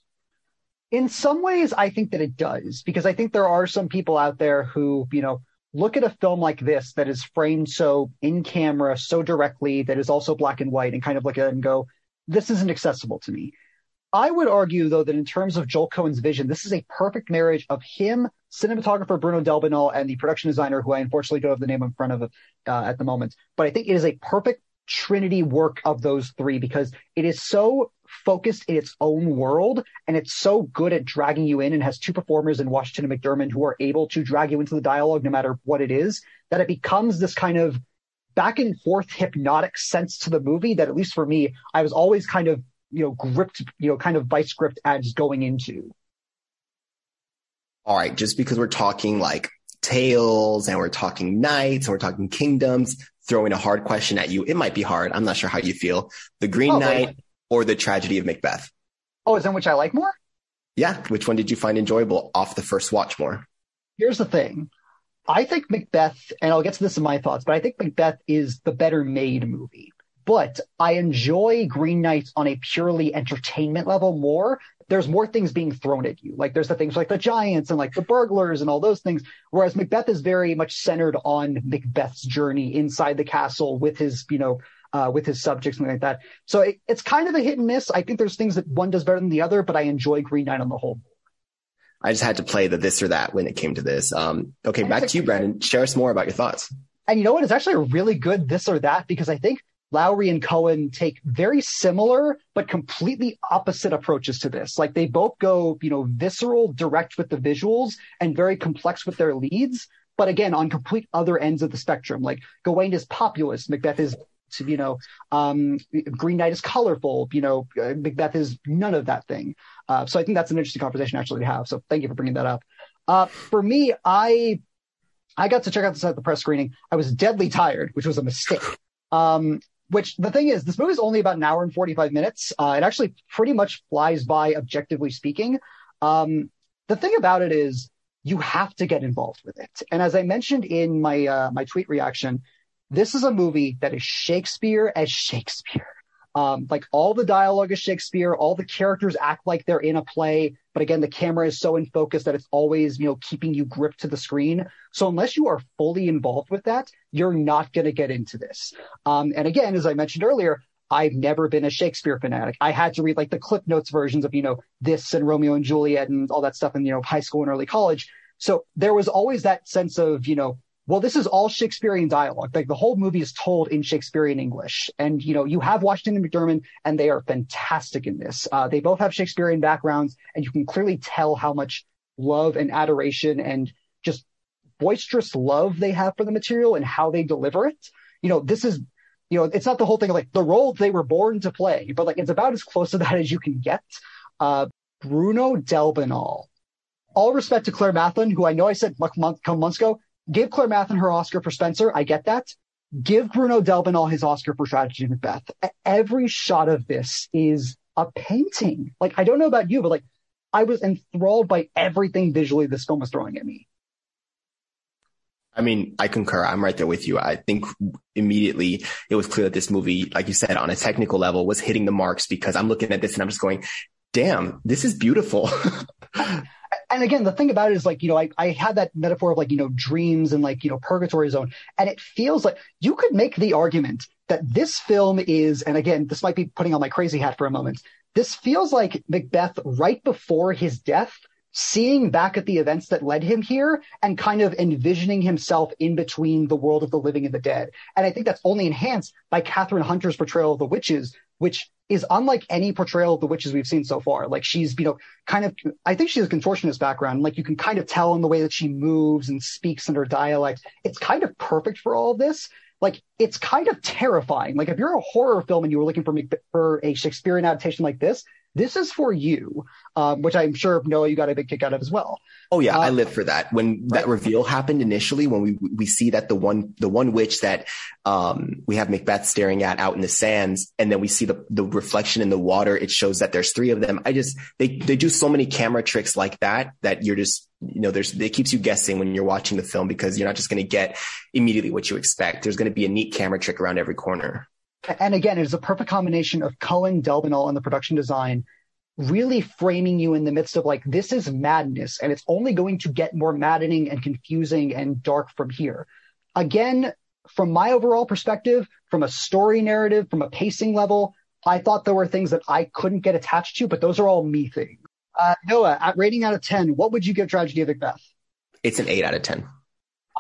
in some ways, I think that it does because I think there are some people out there who, you know, look at a film like this that is framed so in camera, so directly, that is also black and white and kind of look at it and go, this isn't accessible to me. I would argue, though, that in terms of Joel Coen's vision, this is a perfect marriage of him, cinematographer Bruno Delbonnel, and the production designer, who I unfortunately don't have the name in front of uh, at the moment. But I think it is a perfect trinity work of those three because it is so focused in its own world and it's so good at dragging you in and has two performers in Washington and McDormand who are able to drag you into the dialogue no matter what it is that it becomes this kind of back and forth hypnotic sense to the movie that at least for me I was always kind of you know gripped you know kind of vice script ads going into all right just because we're talking like tales and we're talking knights and we're talking kingdoms throwing a hard question at you. It might be hard. I'm not sure how you feel. The Green oh, Knight or the Tragedy of Macbeth. Oh, is that which I like more? Yeah. Which one did you find enjoyable off the first watch more? Here's the thing. I think Macbeth, and I'll get to this in my thoughts, but I think Macbeth is the better made movie. But I enjoy Green Knight on a purely entertainment level more there's more things being thrown at you. Like there's the things like the giants and like the burglars and all those things. Whereas Macbeth is very much centered on Macbeth's journey inside the castle with his, you know, uh, with his subjects and like that. So it, it's kind of a hit and miss. I think there's things that one does better than the other, but I enjoy Green Knight on the whole. I just had to play the this or that when it came to this. Um, okay, back to you, Brandon. Share us more about your thoughts. And you know what? It's actually a really good this or that because I think Lowery and Coen take very similar but completely opposite approaches to this. Like they both go, you know, visceral, direct with the visuals and very complex with their leads, but again, on complete other ends of the spectrum. Like Gawain is populist, Macbeth is, you know, um, Green Knight is colorful, you know, uh, Macbeth is none of that thing. Uh, so I think that's an interesting conversation actually to have. So thank you for bringing that up. Uh, for me, I I got to check out this at the press screening. I was deadly tired, which was a mistake. Um, which the thing is, this movie is only about an hour and 45 minutes. Uh, it actually pretty much flies by, objectively speaking. Um, the thing about it is, you have to get involved with it. And as I mentioned in my uh, my tweet reaction, this is a movie that is Shakespeare as Shakespeare. Um, like all the dialogue is Shakespeare, all the characters act like they're in a play, but again, the camera is so in focus that it's always, you know, keeping you gripped to the screen. So unless you are fully involved with that, you're not going to get into this. Um, and again, as I mentioned earlier, I've never been a Shakespeare fanatic. I had to read like the Cliff Notes versions of, you know, this and Romeo and Juliet and all that stuff in, you know, high school and early college. So there was always that sense of, you know, well, this is all Shakespearean dialogue. Like the whole movie is told in Shakespearean English. And, you know, you have Washington and McDormand and they are fantastic in this. Uh, they both have Shakespearean backgrounds and you can clearly tell how much love and adoration and boisterous love they have for the material and how they deliver it. You know, this is, you know, it's not the whole thing like the role they were born to play, but like it's about as close to that as you can get. Uh, Bruno Delbonnel. All respect to Claire Mathon, who I know I said a couple months ago, give Claire Mathon her Oscar for Spencer. I get that. Give Bruno Delbonnel his Oscar for Tragedy of Macbeth. Every shot of this is a painting. Like, I don't know about you, but like, I was enthralled by everything visually this film was throwing at me. I mean, I concur. I'm right there with you. I think immediately it was clear that this movie, like you said, on a technical level was hitting the marks because I'm looking at this and I'm just going, damn, this is beautiful. and again, the thing about it is like, you know, I, I had that metaphor of like, you know, dreams and like, you know, purgatory zone. And it feels like you could make the argument that this film is, and again, this might be putting on my crazy hat for a moment. This feels like Macbeth right before his death seeing back at the events that led him here and kind of envisioning himself in between the world of the living and the dead. And I think that's only enhanced by Kathryn Hunter's portrayal of the witches, which is unlike any portrayal of the witches we've seen so far. Like she's, you know, kind of, I think she has a contortionist background. Like you can kind of tell in the way that she moves and speaks in her dialect. It's kind of perfect for all of this. Like it's kind of terrifying. Like if you're a horror film and you were looking for, for a Shakespearean adaptation like this, this is for you, um, which I'm sure Noah you got a big kick out of as well. Oh yeah, uh, I live for that. When that reveal happened initially, when we we see that the one the one witch that um, we have Macbeth staring at out in the sands, and then we see the the reflection in the water, it shows that there's three of them. I just they they do so many camera tricks like that that you're just you know there's it keeps you guessing when you're watching the film because you're not just going to get immediately what you expect. There's going to be a neat camera trick around every corner. And again, it is a perfect combination of Coen Delbonnel and the production design really framing you in the midst of like, this is madness and it's only going to get more maddening and confusing and dark from here. Again, from my overall perspective, from a story narrative, from a pacing level, I thought there were things that I couldn't get attached to, but those are all me things. Uh, Noah, at rating out of 10, what would you give Tragedy of Macbeth? It's an 8 out of 10.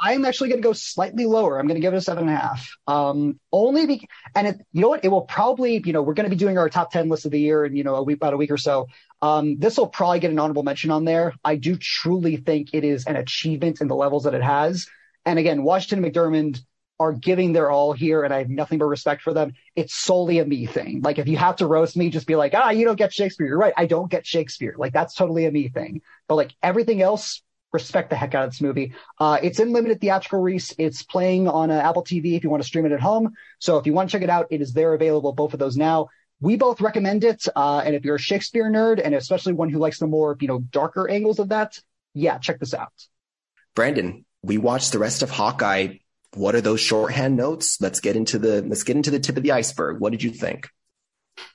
I'm actually going to go slightly lower. I'm going to give it a seven and a half. Um, only be, and it, you know what? It will probably, you know, we're going to be doing our top 10 list of the year in, you know, a week, about a week or so. Um, this will probably get an honorable mention on there. I do truly think it is an achievement in the levels that it has. And again, Washington and McDormand are giving their all here and I have nothing but respect for them. It's solely a me thing. Like if you have to roast me, just be like, ah, you don't get Shakespeare. You're right. I don't get Shakespeare. Like that's totally a me thing. But like everything else, respect the heck out of this movie. Uh, it's in limited theatrical release. It's playing on uh, Apple TV if you want to stream it at home. So if you want to check it out, it is there available, both of those now. We both recommend it. Uh, and if you're a Shakespeare nerd and especially one who likes the more, you know, darker angles of that, yeah, check this out. Brandon, we watched the rest of Hawkeye. What are those shorthand notes? Let's get into the, let's get into the tip of the iceberg. What did you think?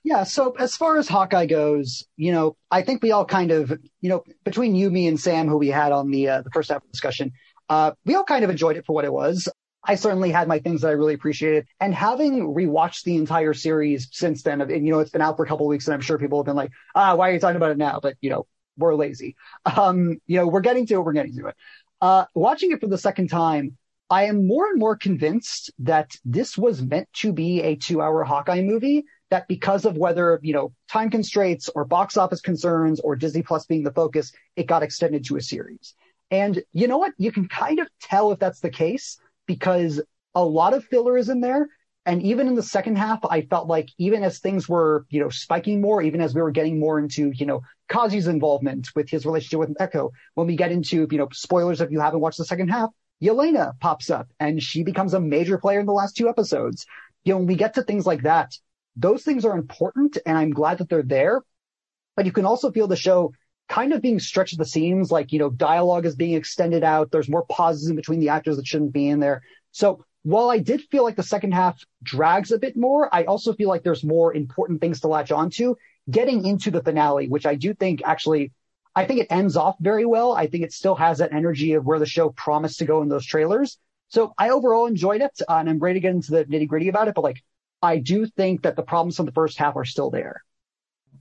Yeah, so as far as Hawkeye goes, you know, I think we all kind of, you know, between you, me, and Sam, who we had on the uh, the first half of the discussion, uh, we all kind of enjoyed it for what it was. I certainly had my things that I really appreciated, and having rewatched the entire series since then, and you know, it's been out for a couple weeks, and I'm sure people have been like, ah, why are you talking about it now? But you know, we're lazy. Um, you know, we're getting to it. We're getting to it. Uh, watching it for the second time, I am more and more convinced that this was meant to be a two-hour Hawkeye movie that because of whether, you know, time constraints or box office concerns or Disney Plus being the focus, it got extended to a series. And you know what? You can kind of tell if that's the case because a lot of filler is in there. And even in the second half, I felt like even as things were, you know, spiking more, even as we were getting more into, you know, Kazi's involvement with his relationship with Echo, when we get into, you know, spoilers if you haven't watched the second half, Yelena pops up and she becomes a major player in the last two episodes. You know, when we get to things like that, those things are important and I'm glad that they're there. But you can also feel the show kind of being stretched at the seams, like, you know, dialogue is being extended out. There's more pauses in between the actors that shouldn't be in there. So while I did feel like the second half drags a bit more, I also feel like there's more important things to latch onto getting into the finale, which I do think actually, I think it ends off very well. I think it still has that energy of where the show promised to go in those trailers. So I overall enjoyed it uh, and I'm ready to get into the nitty gritty about it. But like, I do think that the problems from the first half are still there.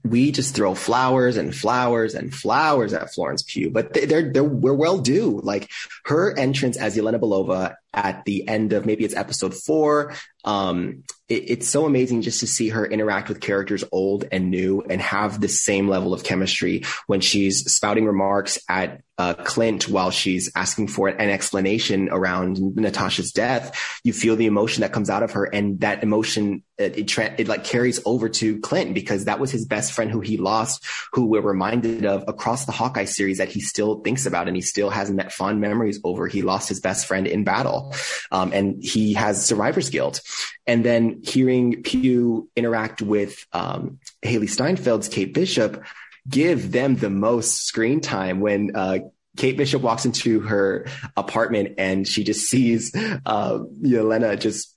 We just throw flowers and flowers and flowers at Florence Pugh, but they're, they're, we're well due. Like her entrance as Yelena Belova at the end of maybe it's episode four. Um, it, it's so amazing just to see her interact with characters old and new and have the same level of chemistry when she's spouting remarks at uh, Clint while she's asking for an explanation around Natasha's death. You feel the emotion that comes out of her, and that emotion it, it, it like carries over to Clint because that was his best friend who he lost, who we're reminded of across the Hawkeye series that he still thinks about and he still has net fond memories over. He lost his best friend in battle, um, and he has survivor's guilt. And then hearing Pugh interact with um, Hailee Steinfeld's Kate Bishop give them the most screen time when uh, Kate Bishop walks into her apartment and she just sees uh, Yelena just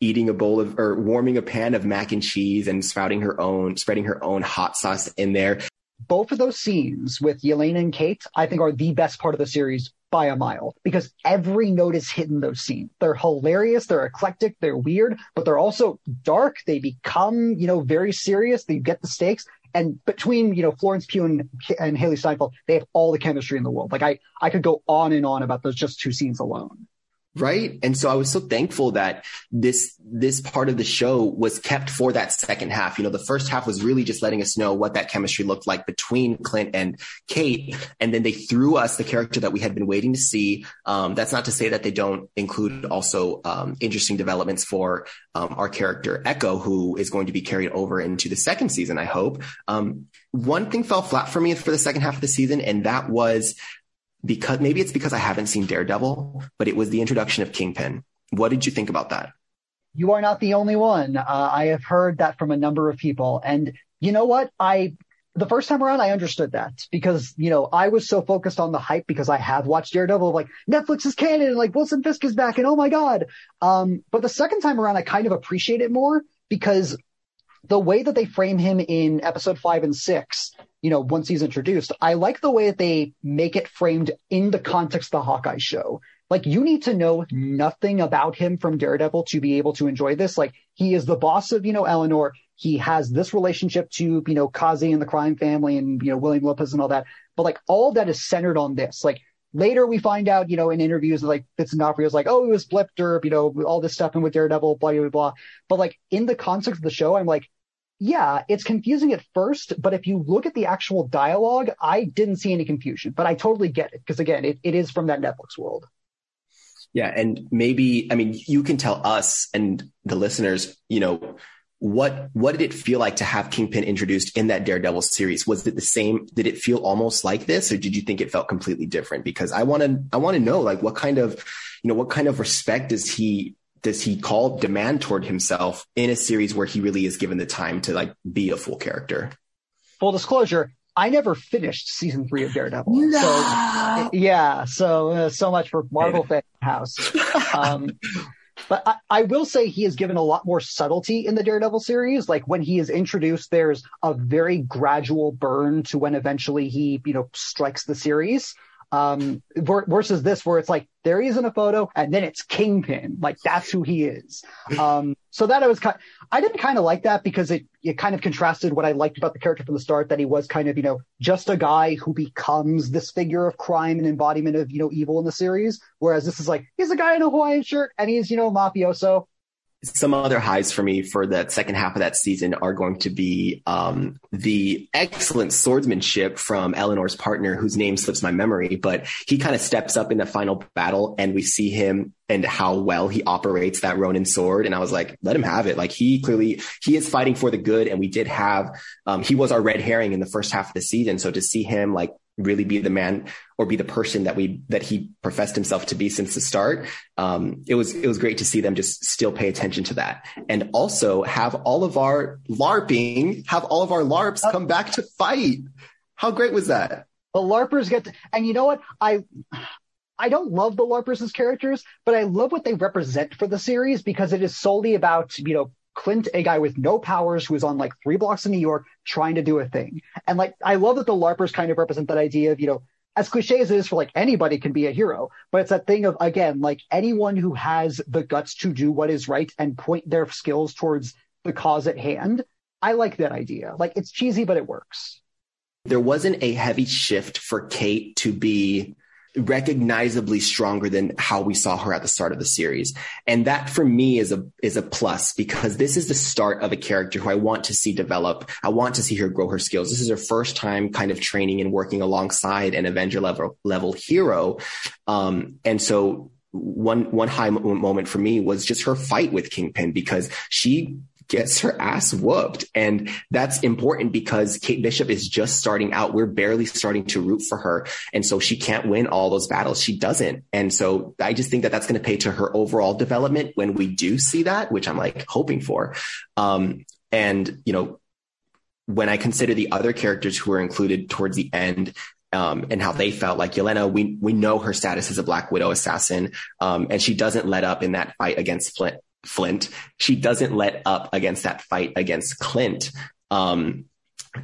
eating a bowl of or warming a pan of mac and cheese and spouting her own, spreading her own hot sauce in there. Both of those scenes with Yelena and Kate, I think, are the best part of the series by a mile because every note is hidden those scenes. They're hilarious, they're eclectic, they're weird, but they're also dark. They become, you know, very serious. They get the stakes. and between you know Florence Pugh and, and Hailee Steinfeld, they have all the chemistry in the world. Like I I could go on and on about those just two scenes alone. Right. And so I was so thankful that this, this part of the show was kept for that second half. You know, the first half was really just letting us know what that chemistry looked like between Clint and Kate. And then they threw us the character that we had been waiting to see. Um, that's not to say that they don't include also, um, interesting developments for, um, our character Echo, who is going to be carried over into the second season, I hope. Um, one thing fell flat for me for the second half of the season, and that was because maybe it's because I haven't seen Daredevil, but it was the introduction of Kingpin. What did you think about that? You are not the only one. Uh, I have heard that from a number of people. And you know what? I, the first time around, I understood that because, you know, I was so focused on the hype because I have watched Daredevil, like Netflix is canon and like Wilson Fisk is back and oh my God. Um, but the second time around, I kind of appreciate it more because the way that they frame him in episode five and six, you know, once he's introduced, I like the way that they make it framed in the context of the Hawkeye show. Like you need to know nothing about him from Daredevil to be able to enjoy this. Like he is the boss of, you know, Eleanor. He has this relationship to, you know, Kazi and the crime family and, you know, William Lopez and all that. But like all that is centered on this. Like later we find out, you know, in interviews like Fitz and was like, oh, it was blip derp, you know, all this stuff and with Daredevil, blah, blah, blah. But like in the context of the show, I'm like, yeah, it's confusing at first, but if you look at the actual dialogue, I didn't see any confusion, but I totally get it. Because again, it, it is from that Netflix world. Yeah. And maybe, I mean, you can tell us and the listeners, you know, what what did it feel like to have Kingpin introduced in that Daredevil series? Was it the same? Did it feel almost like this, or did you think it felt completely different? Because I want to I want to know like what kind of you know what kind of respect does he does he call demand toward himself in a series where he really is given the time to like be a full character? Full disclosure, I never finished season three of Daredevil. No. So, yeah, so uh, so much for Marvel fan house. Um, but I, I, will say he is given a lot more subtlety in the Daredevil series. Like when he is introduced, there's a very gradual burn to when eventually he, you know, strikes the series. Um, versus this where it's like there he is in a photo and then it's Kingpin. Like that's who he is. Um, so that I was kind, I didn't kind of like that because it, it kind of contrasted what I liked about the character from the start that he was kind of, you know, just a guy who becomes this figure of crime and embodiment of, you know, evil in the series. Whereas this is like, he's a guy in a Hawaiian shirt and he's, you know, mafioso some other highs for me for that second half of that season are going to be um, the excellent swordsmanship from Eleanor's partner, whose name slips my memory, but he kind of steps up in the final battle, and we see him and how well he operates that Ronin sword. And I was like, let him have it. Like he clearly he is fighting for the good, and we did have um, he was our red herring in the first half of the season. So to see him like really be the man or be the person that we that he professed himself to be since the start um, it was it was great to see them just still pay attention to that. And also have all of our larping have all of our larps come back to fight. How great was that? The larpers get to, and you know what? I I don't love the LARPers as characters, but I love what they represent for the series because it is solely about, you know, Clint, a guy with no powers who is on like three blocks in New York trying to do a thing. And like, I love that the LARPers kind of represent that idea of, you know, as cliche as it is for like anybody can be a hero, but it's that thing of, again, like anyone who has the guts to do what is right and point their skills towards the cause at hand. I like that idea. Like it's cheesy, but it works. There wasn't a heavy shift for Kate to be recognizably stronger than how we saw her at the start of the series. And that for me is a, is a plus because this is the start of a character who I want to see develop. I want to see her grow her skills. This is her first time kind of training and working alongside an Avenger level, level hero. Um, and so one one high moment for me was just her fight with Kingpin because she gets her ass whooped. And that's important because Kate Bishop is just starting out. We're barely starting to root for her. And so she can't win all those battles. She doesn't. And so I just think that that's going to pay to her overall development when we do see that, which I'm like hoping for. Um, and, you know, when I consider the other characters who were included towards the end, um, and how they felt like Yelena, we, we know her status as a Black Widow assassin. Um, and she doesn't let up in that fight against Flint, Flint. She doesn't let up against that fight against Clint. Um,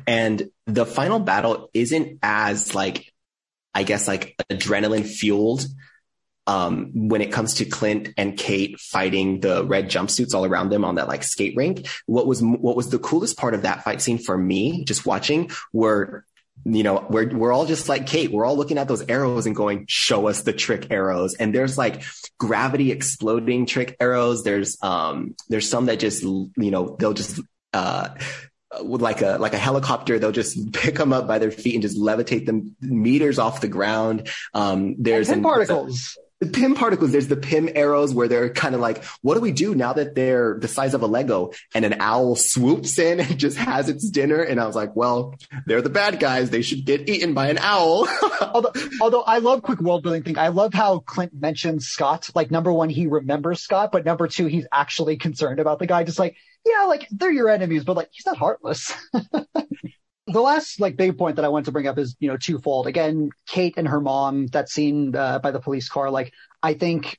and the final battle isn't as like, I guess like adrenaline fueled um, when it comes to Clint and Kate fighting the red jumpsuits all around them on that like skate rink, what was what was the coolest part of that fight scene for me, just watching, were you know, we're, we're all just like Kate. We're all looking at those arrows and going, show us the trick arrows. And there's like gravity exploding trick arrows. There's, um, there's some that just, you know, they'll just, uh, with like a like a helicopter, they'll just pick them up by their feet and just levitate them meters off the ground. Um, there's and particles the Pym particles, there's the Pym arrows where they're kind of like, what do we do now that they're the size of a Lego? And an owl swoops in and just has its dinner. And I was like, well, they're the bad guys. They should get eaten by an owl. although, although I love quick world building thing. I love how Clint mentions Scott. Like number one, he remembers Scott, but number two, he's actually concerned about the guy. Just like, yeah, like they're your enemies, but like he's not heartless. the last like big point that I want to bring up is you know twofold. Again, Kate and her mom, that scene uh, by the police car. Like I think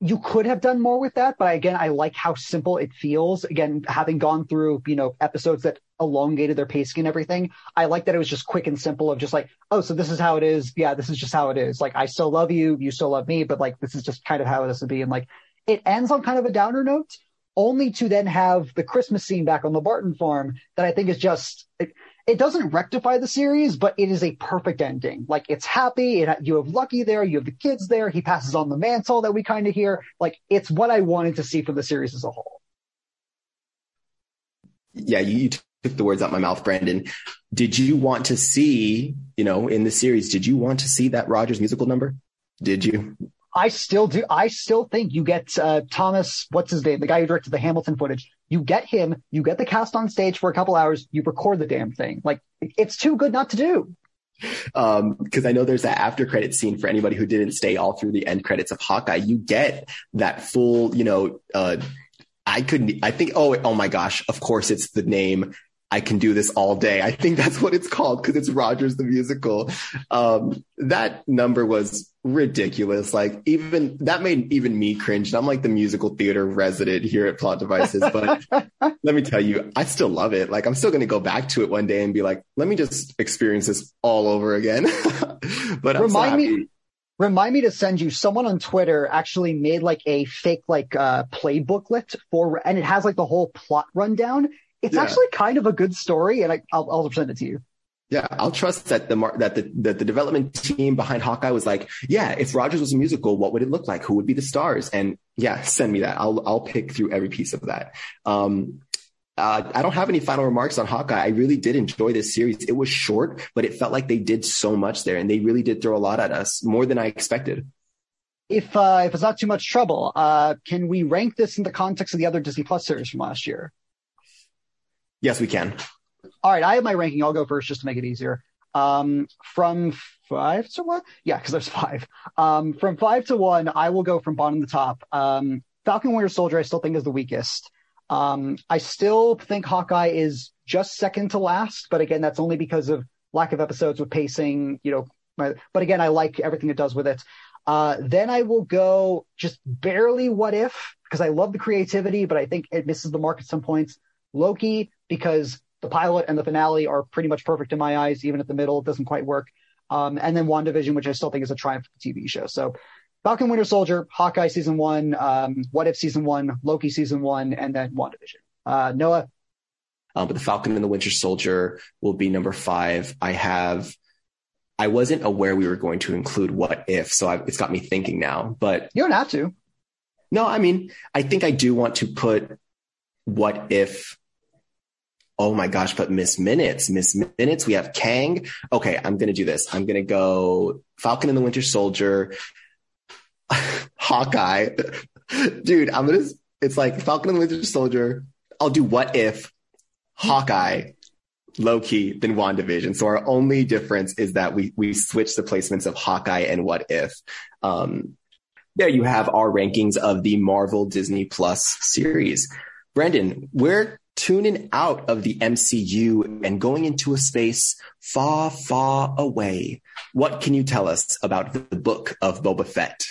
you could have done more with that, but again, I like how simple it feels. Again, having gone through you know episodes that elongated their pacing and everything, I like that it was just quick and simple of just like, oh, so this is how it is. Yeah, this is just how it is. Like I still love you, you still love me, but like this is just kind of how it has to be. And like it ends on kind of a downer note, only to then have the Christmas scene back on the Barton farm that I think is just. It, it doesn't rectify the series, but it is a perfect ending. Like it's happy. It, you have Lucky there. You have the kids there. He passes on the mantle that we kind of hear. Like it's what I wanted to see from the series as a whole. Yeah, you, you took the words out my mouth, Brandon. Did you want to see, you know, in the series, did you want to see that Rogers musical number? Did you? I still do. I still think you get uh, Thomas, what's his name, the guy who directed the Hamilton footage. You get him, you get the cast on stage for a couple hours, you record the damn thing. Like it's too good not to do. Um, because I know there's that after credit scene for anybody who didn't stay all through the end credits of Hawkeye. You get that full, you know, uh, I couldn't, I think, oh, oh my gosh, of course it's the name I can do this all day. I think that's what it's called because it's Rogers the musical. Um, that number was ridiculous. Like even that made even me cringe. I'm like the musical theater resident here at Plot Devices, but let me tell you, I still love it. Like I'm still going to go back to it one day and be like, let me just experience this all over again. but I'm remind so me. Remind me to send you someone on Twitter actually made like a fake like uh play booklet for and it has like the whole plot rundown it's yeah. actually kind of a good story, and I, will I'll send it to you. Yeah, I'll trust that the that the that the development team behind Hawkeye was like, yeah, if Rogers was a musical, what would it look like? Who would be the stars? And yeah, send me that. I'll I'll pick through every piece of that. Um, uh, I don't have any final remarks on Hawkeye. I really did enjoy this series. It was short, but it felt like they did so much there, and they really did throw a lot at us, more than I expected. If uh, if it's not too much trouble, uh, can we rank this in the context of the other Disney Plus series from last year? Yes, we can. All right, I have my ranking. I'll go first just to make it easier. Um, from five to one, yeah, because there's five. Um, from five to one, I will go from bottom to top. Um, Falcon Winter Soldier, I still think is the weakest. Um, I still think Hawkeye is just second to last, but again, that's only because of lack of episodes with pacing. You know, but again, I like everything it does with it. Uh, then I will go just barely what if because I love the creativity, but I think it misses the mark at some points. Loki, because the pilot and the finale are pretty much perfect in my eyes. Even at the middle, it doesn't quite work. Um, and then WandaVision, which I still think is a triumph TV show. So Falcon Winter Soldier, Hawkeye season one, um, What If season one, Loki season one, and then WandaVision. Uh, Noah. Um, but the Falcon and the Winter Soldier will be number five. I have, I wasn't aware we were going to include What If, so I, it's got me thinking now. But you don't have to. No, I mean, I think I do want to put What If oh my gosh, but Miss Minutes, Miss Minutes, we have Kang. Okay, I'm going to do this. I'm going to go Falcon and the Winter Soldier, Hawkeye. Dude, I'm going to, it's like Falcon and the Winter Soldier. I'll do what if Hawkeye, Loki, then WandaVision. So our only difference is that we, we switch the placements of Hawkeye and what if. Um, there you have our rankings of the Marvel Disney Plus series. Brandon, where tuning out of the MCU and going into a space far, far away. What can you tell us about the book of Boba Fett?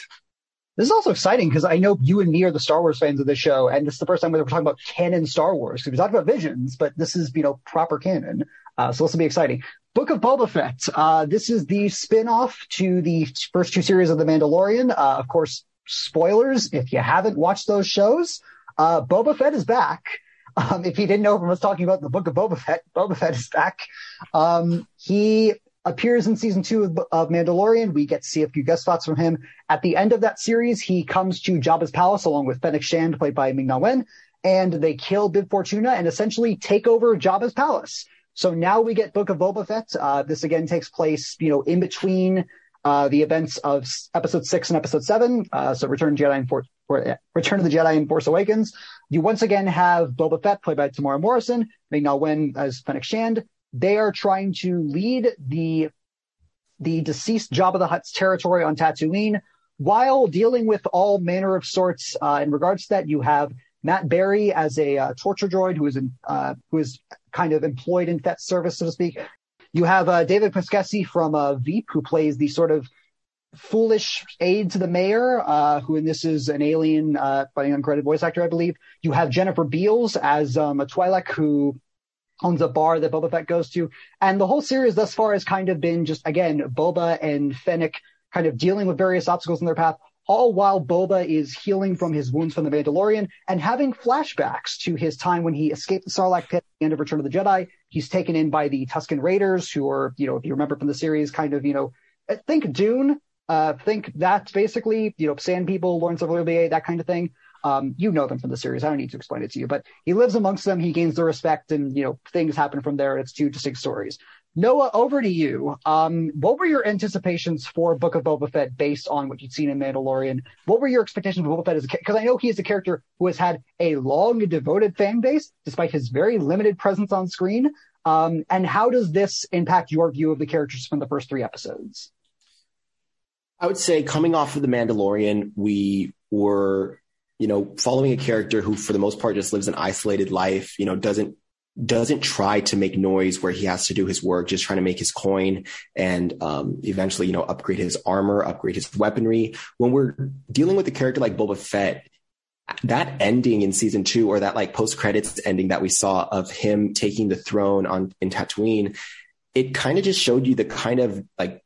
This is also exciting because I know you and me are the Star Wars fans of this show, and this is the first time we're talking about canon Star Wars. We talked about Visions, but this is you know proper canon, uh, so this will be exciting. Book of Boba Fett. Uh, this is the spin-off to the first two series of The Mandalorian. Uh, of course, spoilers if you haven't watched those shows. Uh, Boba Fett is back. Um, if you didn't know from us talking about the book of Boba Fett, Boba Fett is back. Um, he appears in season two of, of, Mandalorian. We get to see a few guest spots from him. At the end of that series, he comes to Jabba's palace along with Fennec Shand, played by Ming Na Wen, and they kill Bib Fortuna and essentially take over Jabba's palace. So now we get Book of Boba Fett. Uh, this again takes place, you know, in between uh, the events of episode six and episode seven. Uh, so Return Jedi and For- Return of the Jedi and Force Awakens. You once again have Boba Fett played by Temuera Morrison, Ming Na Wen as Fennec Shand. They are trying to lead the the deceased Jabba the Hutt's territory on Tatooine while dealing with all manner of sorts. Uh, in regards to that, you have Matt Berry as a uh, torture droid who is in, uh, who is kind of employed in Fett's service, so to speak. You have uh, David Pasquesi from uh, Veep, who plays the sort of foolish aide to the mayor, uh, who in this is an alien, uh, by an uncredited voice actor, I believe. You have Jennifer Beals as um, a Twi'lek who owns a bar that Boba Fett goes to. And the whole series thus far has kind of been just, again, Boba and Fennec kind of dealing with various obstacles in their path, all while Boba is healing from his wounds from the Mandalorian and having flashbacks to his time when he escaped the Sarlacc pit at the end of Return of the Jedi. He's taken in by the Tusken Raiders, who are, you know, if you remember from the series, kind of, you know, think Dune, uh, think that's basically, you know, Sand People, Lawrence of Olivier, that kind of thing. Um, you know them from the series. I don't need to explain it to you, but he lives amongst them. He gains their respect, and you know things happen from there. It's two distinct stories. Noah, over to you. Um, what were your anticipations for Book of Boba Fett based on what you'd seen in Mandalorian? What were your expectations of Boba Fett as a because I know he is a character who has had a long and devoted fan base despite his very limited presence on screen. Um, and how does this impact your view of the characters from the first three episodes? I would say coming off of the Mandalorian, we were, you know, following a character who for the most part just lives an isolated life, you know, doesn't doesn't try to make noise where he has to do his work, just trying to make his coin and um, eventually, you know, upgrade his armor, upgrade his weaponry. When we're dealing with a character like Boba Fett, that ending in season two or that like post credits ending that we saw of him taking the throne on in Tatooine, it kind of just showed you the kind of like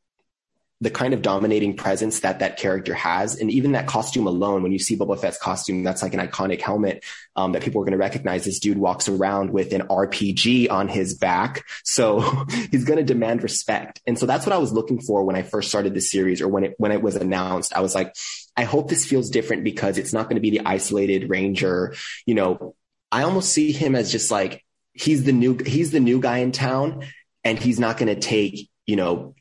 the kind of dominating presence that that character has. And even that costume alone, when you see Boba Fett's costume, that's like an iconic helmet um, that people are going to recognize. This dude walks around with an RPG on his back. So he's going to demand respect. And so that's what I was looking for when I first started the series or when it, when it was announced. I was like, I hope this feels different because it's not going to be the isolated ranger. You know, I almost see him as just like, he's the new, he's the new guy in town and he's not going to take, you know,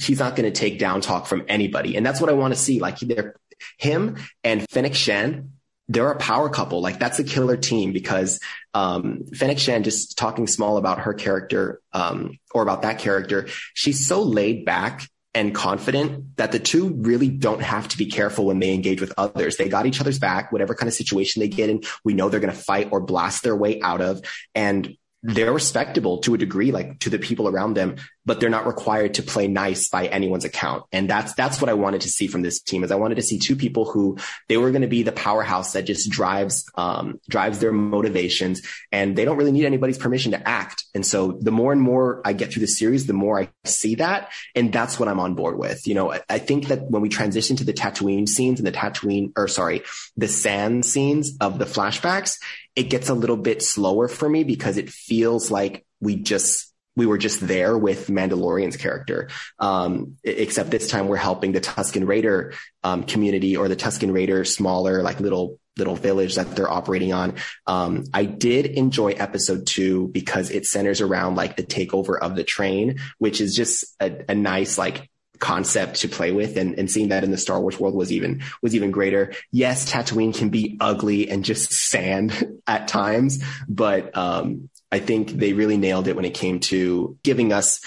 he's not going to take down talk from anybody. And that's what I want to see. Like they're him and Fennec Shand, they're a power couple. Like that's a killer team because, um, Fennec just talking small about her character, um, or about that character. She's so laid back and confident that the two really don't have to be careful when they engage with others. They got each other's back, whatever kind of situation they get in. We know they're going to fight or blast their way out of. And they're respectable to a degree, like to the people around them, but they're not required to play nice by anyone's account. And that's, that's what I wanted to see from this team is I wanted to see two people who they were going to be the powerhouse that just drives, um, drives their motivations and they don't really need anybody's permission to act. And so the more and more I get through the series, the more I see that. And that's what I'm on board with. You know, I, I think that when we transition to the Tatooine scenes and the Tatooine, or sorry, the sand scenes of the flashbacks, it gets a little bit slower for me because it feels like we just we were just there with Mandalorian's character. Um, except this time we're helping the Tusken Raider um, community or the Tusken Raider smaller, like little little village that they're operating on. Um, I did enjoy episode two because it centers around like the takeover of the train, which is just a, a nice like concept to play with and, and seeing that in the Star Wars world was even was even greater. Yes, Tatooine can be ugly and just sand at times, but um, I think they really nailed it when it came to giving us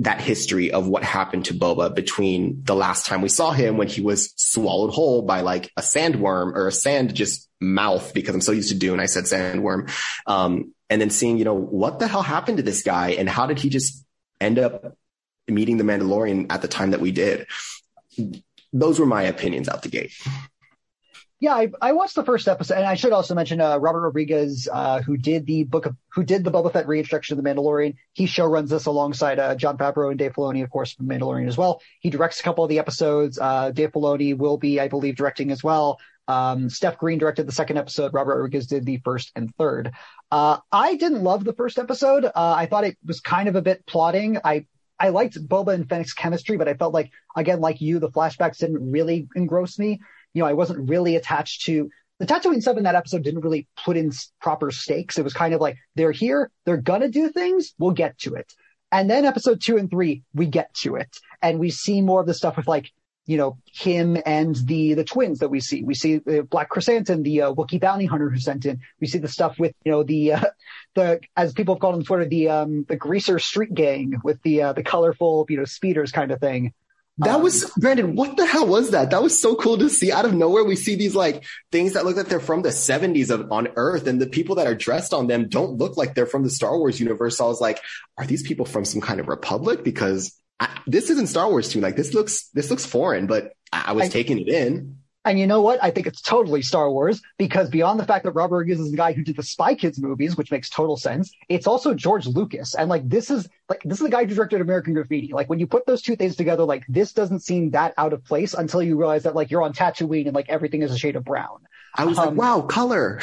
that history of what happened to Boba between the last time we saw him when he was swallowed whole by like a sandworm or a sand just mouth because I'm so used to Dune. I said sandworm. Um, and then seeing, you know, what the hell happened to this guy and how did he just end up meeting the Mandalorian at the time that we did. Those were my opinions out the gate. Yeah, I, I, watched the first episode, and I should also mention uh, Robert Rodriguez, uh, who did the book of, who did the Boba Fett reintroduction of the Mandalorian. He show runs this alongside uh, Jon Favreau and Dave Filoni, of course, from Mandalorian as well. He directs a couple of the episodes. Uh, Dave Filoni will be, I believe, directing as well. Um, Steph Green directed the second episode. Robert Rodriguez did the first and third. Uh, I didn't love the first episode. Uh, I thought it was kind of a bit plotting. I I liked Boba and Fennec's chemistry, but I felt like, again, like you, the flashbacks didn't really engross me. You know, I wasn't really attached to the Tatooine in that episode didn't really put in proper stakes. It was kind of like, they're here, they're gonna do things, we'll get to it. And then episode two and three, we get to it. And we see more of the stuff with like, you know, him and the the twins that we see. We see uh, Black Krrsantan, the uh, Wookiee bounty hunter who sent in. We see the stuff with, you know, the uh, the as people have called on Twitter, the um the greaser street gang with the uh, the colorful, you know, speeders kind of thing. That um, was Brandon. What the hell was that? That was so cool to see. Out of nowhere, we see these like things that look like they're from the 70s of on Earth, and the people that are dressed on them don't look like they're from the Star Wars universe. So I was like, are these people from some kind of republic? Because I, this isn't Star Wars to me. Like this looks this looks foreign, but I, I was I, taking it in. And you know what? I think it's totally Star Wars because beyond the fact that Robert Rodriguez is the guy who did the Spy Kids movies, which makes total sense, it's also George Lucas. And like this is like this is the guy who directed American Graffiti. Like when you put those two things together, like this doesn't seem that out of place until you realize that like you're on Tatooine and like everything is a shade of brown. I was um, like, wow, color.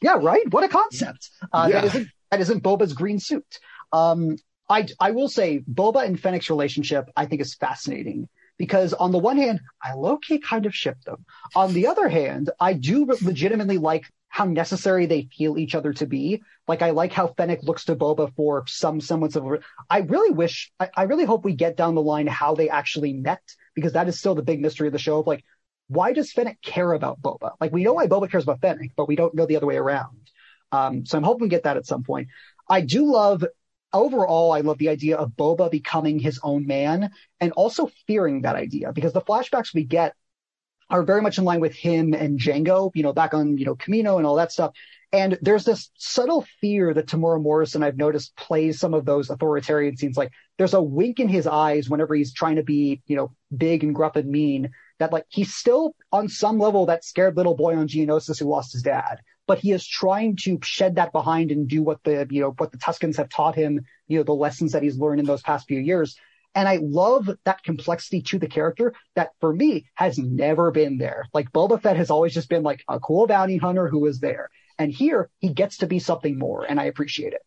Yeah, right. What a concept. Uh, yeah. That isn't that isn't Boba's green suit. Um, I, I will say Boba and Fennec's relationship, I think is fascinating because on the one hand, I low key kind of ship them. On the other hand, I do legitimately like how necessary they feel each other to be. Like I like how Fennec looks to Boba for some semblance of. I really wish, I, I really hope we get down the line how they actually met because that is still the big mystery of the show. Of like, why does Fennec care about Boba? Like we know why Boba cares about Fennec, but we don't know the other way around. Um, so I'm hoping we get that at some point. I do love overall, I love the idea of Boba becoming his own man and also fearing that idea because the flashbacks we get are very much in line with him and Jango, you know, back on, you know, Kamino and all that stuff. And there's this subtle fear that Temuera Morrison, I've noticed, plays some of those authoritarian scenes. Like there's a wink in his eyes whenever he's trying to be, you know, big and gruff and mean that like he's still on some level that scared little boy on Geonosis who lost his dad but he is trying to shed that behind and do what the, you know, what the Tuskens have taught him, you know, the lessons that he's learned in those past few years. And I love that complexity to the character that for me has never been there. Like Boba Fett has always just been like a cool bounty hunter who is there. And here he gets to be something more and I appreciate it.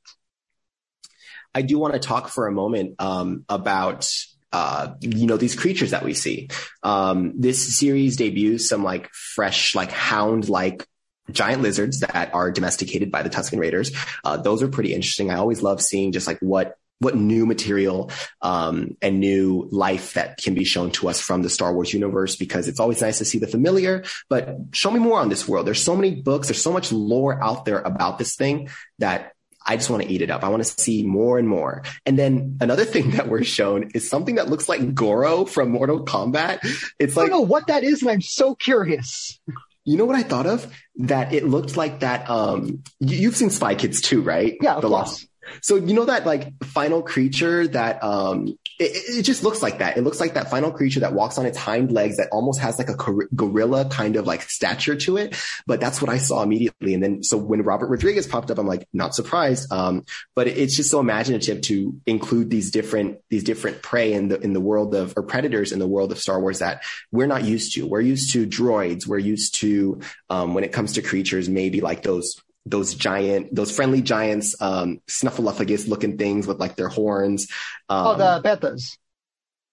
I do want to talk for a moment um, about uh, you know, these creatures that we see. Um, this series debuts some like fresh, like hound like giant lizards that are domesticated by the Tusken Raiders. Uh, those are pretty interesting. I always love seeing just like what what new material um, and new life that can be shown to us from the Star Wars universe because it's always nice to see the familiar, but show me more on this world. There's so many books, there's so much lore out there about this thing that I just want to eat it up. I want to see more and more. And then another thing that we're shown is something that looks like Goro from Mortal Kombat. It's like I don't know what that is, and I'm so curious. You know what I thought of? That it looked like that. Um, you've seen Spy Kids too, right? Yeah, the Lost. So you know that like final creature that um it, it, just looks like that. It looks like that final creature that walks on its hind legs that almost has like a gorilla kind of like stature to it. But that's what I saw immediately. And then so when Robert Rodriguez popped up, I'm like not surprised. Um, but it's just so imaginative to include these different these different prey in the in the world of or predators in the world of Star Wars that we're not used to. We're used to droids. We're used to um, when it comes to creatures, maybe like those those giant, those friendly giants, um, snuffleupagus looking things with like their horns. Um, oh, the Banthas.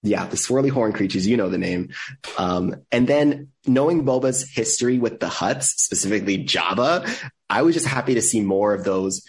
Yeah, the swirly horn creatures, you know the name. Um, and then knowing Boba's history with the Hutts, specifically Jabba, I was just happy to see more of those.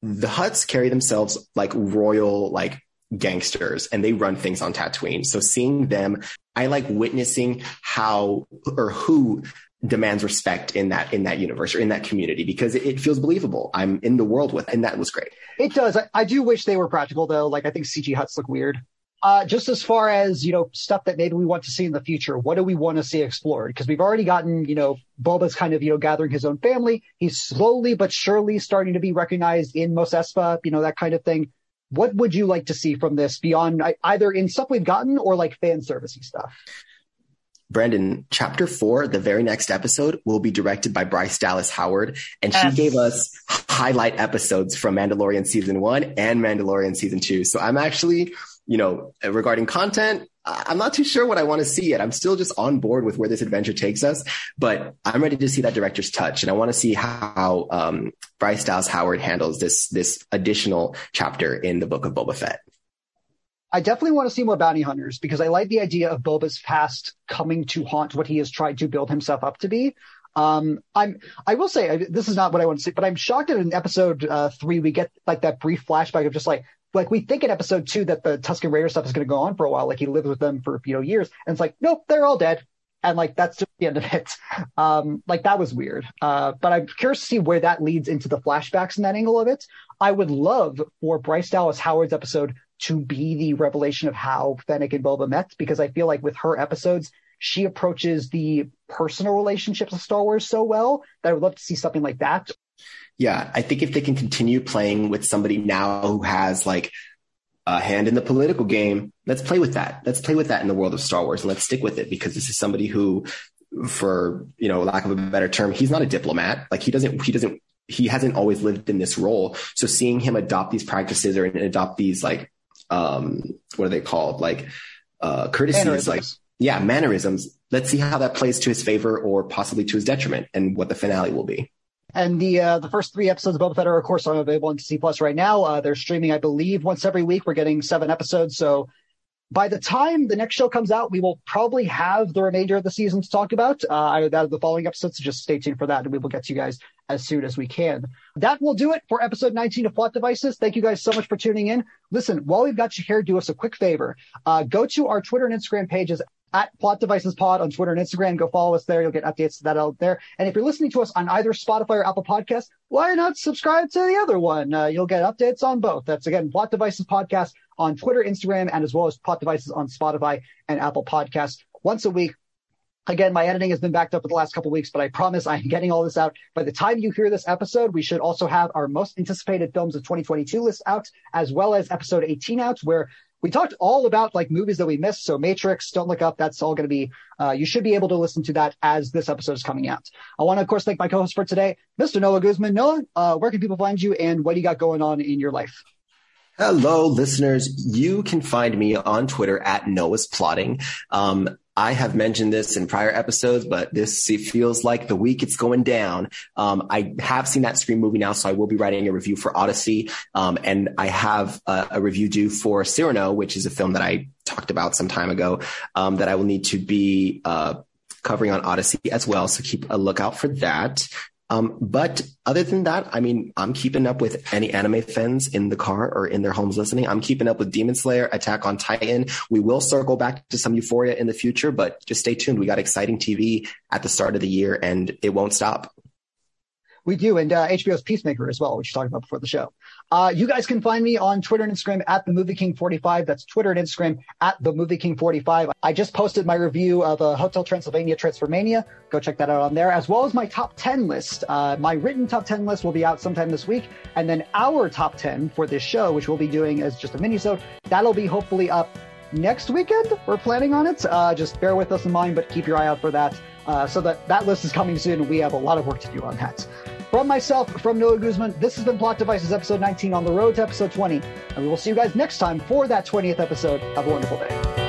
The Hutts carry themselves like royal, like gangsters and they run things on Tatooine. So seeing them, I like witnessing how or who demands respect in that in that universe or in that community because it, it, feels believable. I'm in the world with, and that was great. It does. I, I do wish they were practical though. Like I think CG Hutts look weird. Uh, just as far as you know, stuff that maybe we want to see in the future. What do we want to see explored? Because we've already gotten, you know, Boba's kind of you know gathering his own family. He's slowly but surely starting to be recognized in Mos Espa. You know that kind of thing. What would you like to see from this beyond either in stuff we've gotten or like fan servicey stuff? Brandon, chapter four, the very next episode, will be directed by Bryce Dallas Howard. And she Yes. gave us highlight episodes from Mandalorian season one and Mandalorian season two. So I'm actually, you know, regarding content, I'm not too sure what I want to see yet. I'm still just on board with where this adventure takes us, but I'm ready to see that director's touch. And I want to see how, um, Bryce Dallas Howard handles this, this additional chapter in the book of Boba Fett. I definitely want to see more bounty hunters because I like the idea of Boba's past coming to haunt what he has tried to build himself up to be. Um, I'm, I will say I- this is not what I want to say, but I'm shocked that in episode uh, three we get like that brief flashback of just like like we think in episode two that the Tusken Raider stuff is going to go on for a while, like he lives with them for you know years, and it's like nope, they're all dead, and like that's just the end of it. Um, like that was weird. Uh, but I'm curious to see where that leads into the flashbacks and that angle of it. I would love for Bryce Dallas Howard's episode to be the revelation of how Fennec and Boba met, because I feel like with her episodes, she approaches the personal relationships of Star Wars so well that I would love to see something like that. Yeah, I think if they can continue playing with somebody now who has like a hand in the political game, let's play with that. Let's play with that in the world of Star Wars and let's stick with it because this is somebody who, for you know, lack of a better term, he's not a diplomat. Like he doesn't, he doesn't, he hasn't always lived in this role. So seeing him adopt these practices or adopt these like, um, what are they called? Like, uh, courtesies, Mannerisms. like yeah, mannerisms. Let's see how that plays to his favor or possibly to his detriment and what the finale will be. And the uh, the first three episodes of Boba Fett are, of course, available on C Plus right now. Uh, they're streaming, I believe, once every week. We're getting seven episodes. So by the time the next show comes out, we will probably have the remainder of the season to talk about. Uh, either that the following episodes. So just stay tuned for that, and we will get to you guys as soon as we can. That will do it for episode 19 of Plot Devices. Thank you guys so much for tuning in. Listen, while we've got you here, do us a quick favor. Uh, go to our Twitter and Instagram pages at Plot Devices Pod on Twitter and Instagram. Go follow us there. You'll get updates to that out there. And if you're listening to us on either Spotify or Apple Podcasts, why not subscribe to the other one? Uh, you'll get updates on both. That's again Plot Devices Podcast on Twitter, Instagram, and as well as Plot Devices on Spotify and Apple Podcasts once a week. Again, my editing has been backed up for the last couple weeks, but I promise I'm getting all this out. By the time you hear this episode, we should also have our most anticipated films of 2022 list out, as well as episode 18 out, where we talked all about like movies that we missed. So Matrix, Don't Look Up, that's all going to be, uh, you should be able to listen to that as this episode is coming out. I want to, of course, thank my co-host for today, Mr. Noah Guzman. Noah, uh, where can people find you and what do you got going on in your life? Hello, listeners. You can find me on Twitter at Noah's Plotting. Um, I have mentioned this in prior episodes, but this feels like the week it's going down. Um, I have seen that Scream movie now, so I will be writing a review for Odyssey. Um, and I have a, a review due for Cyrano, which is a film that I talked about some time ago, um, that I will need to be, uh, covering on Odyssey as well. So keep a lookout for that. Um, but other than that, I mean, I'm keeping up with any anime fans in the car or in their homes listening. I'm keeping up with Demon Slayer, Attack on Titan. We will circle back to some Euphoria in the future, but just stay tuned. We got exciting TV at the start of the year and it won't stop. We do, and uh, HBO's Peacemaker as well, which we talked about before the show. Uh, you guys can find me on Twitter and Instagram at the Movie King 45. That's Twitter and Instagram at the Movie King 45. I just posted my review of uh, Hotel Transylvania Transformania. Go check that out on there, as well as my top 10 list. Uh, my written top 10 list will be out sometime this week, and then our top 10 for this show, which we'll be doing as just a mini-sode, that'll be hopefully up next weekend. We're planning on it. Uh, just bear with us in mind, but keep your eye out for that. Uh, so that that list is coming soon. We have a lot of work to do on that. From myself, from Noah Guzman, this has been Plot Devices episode 19 on the road to episode 20. And we will see you guys next time for that 20th episode. Have a wonderful day.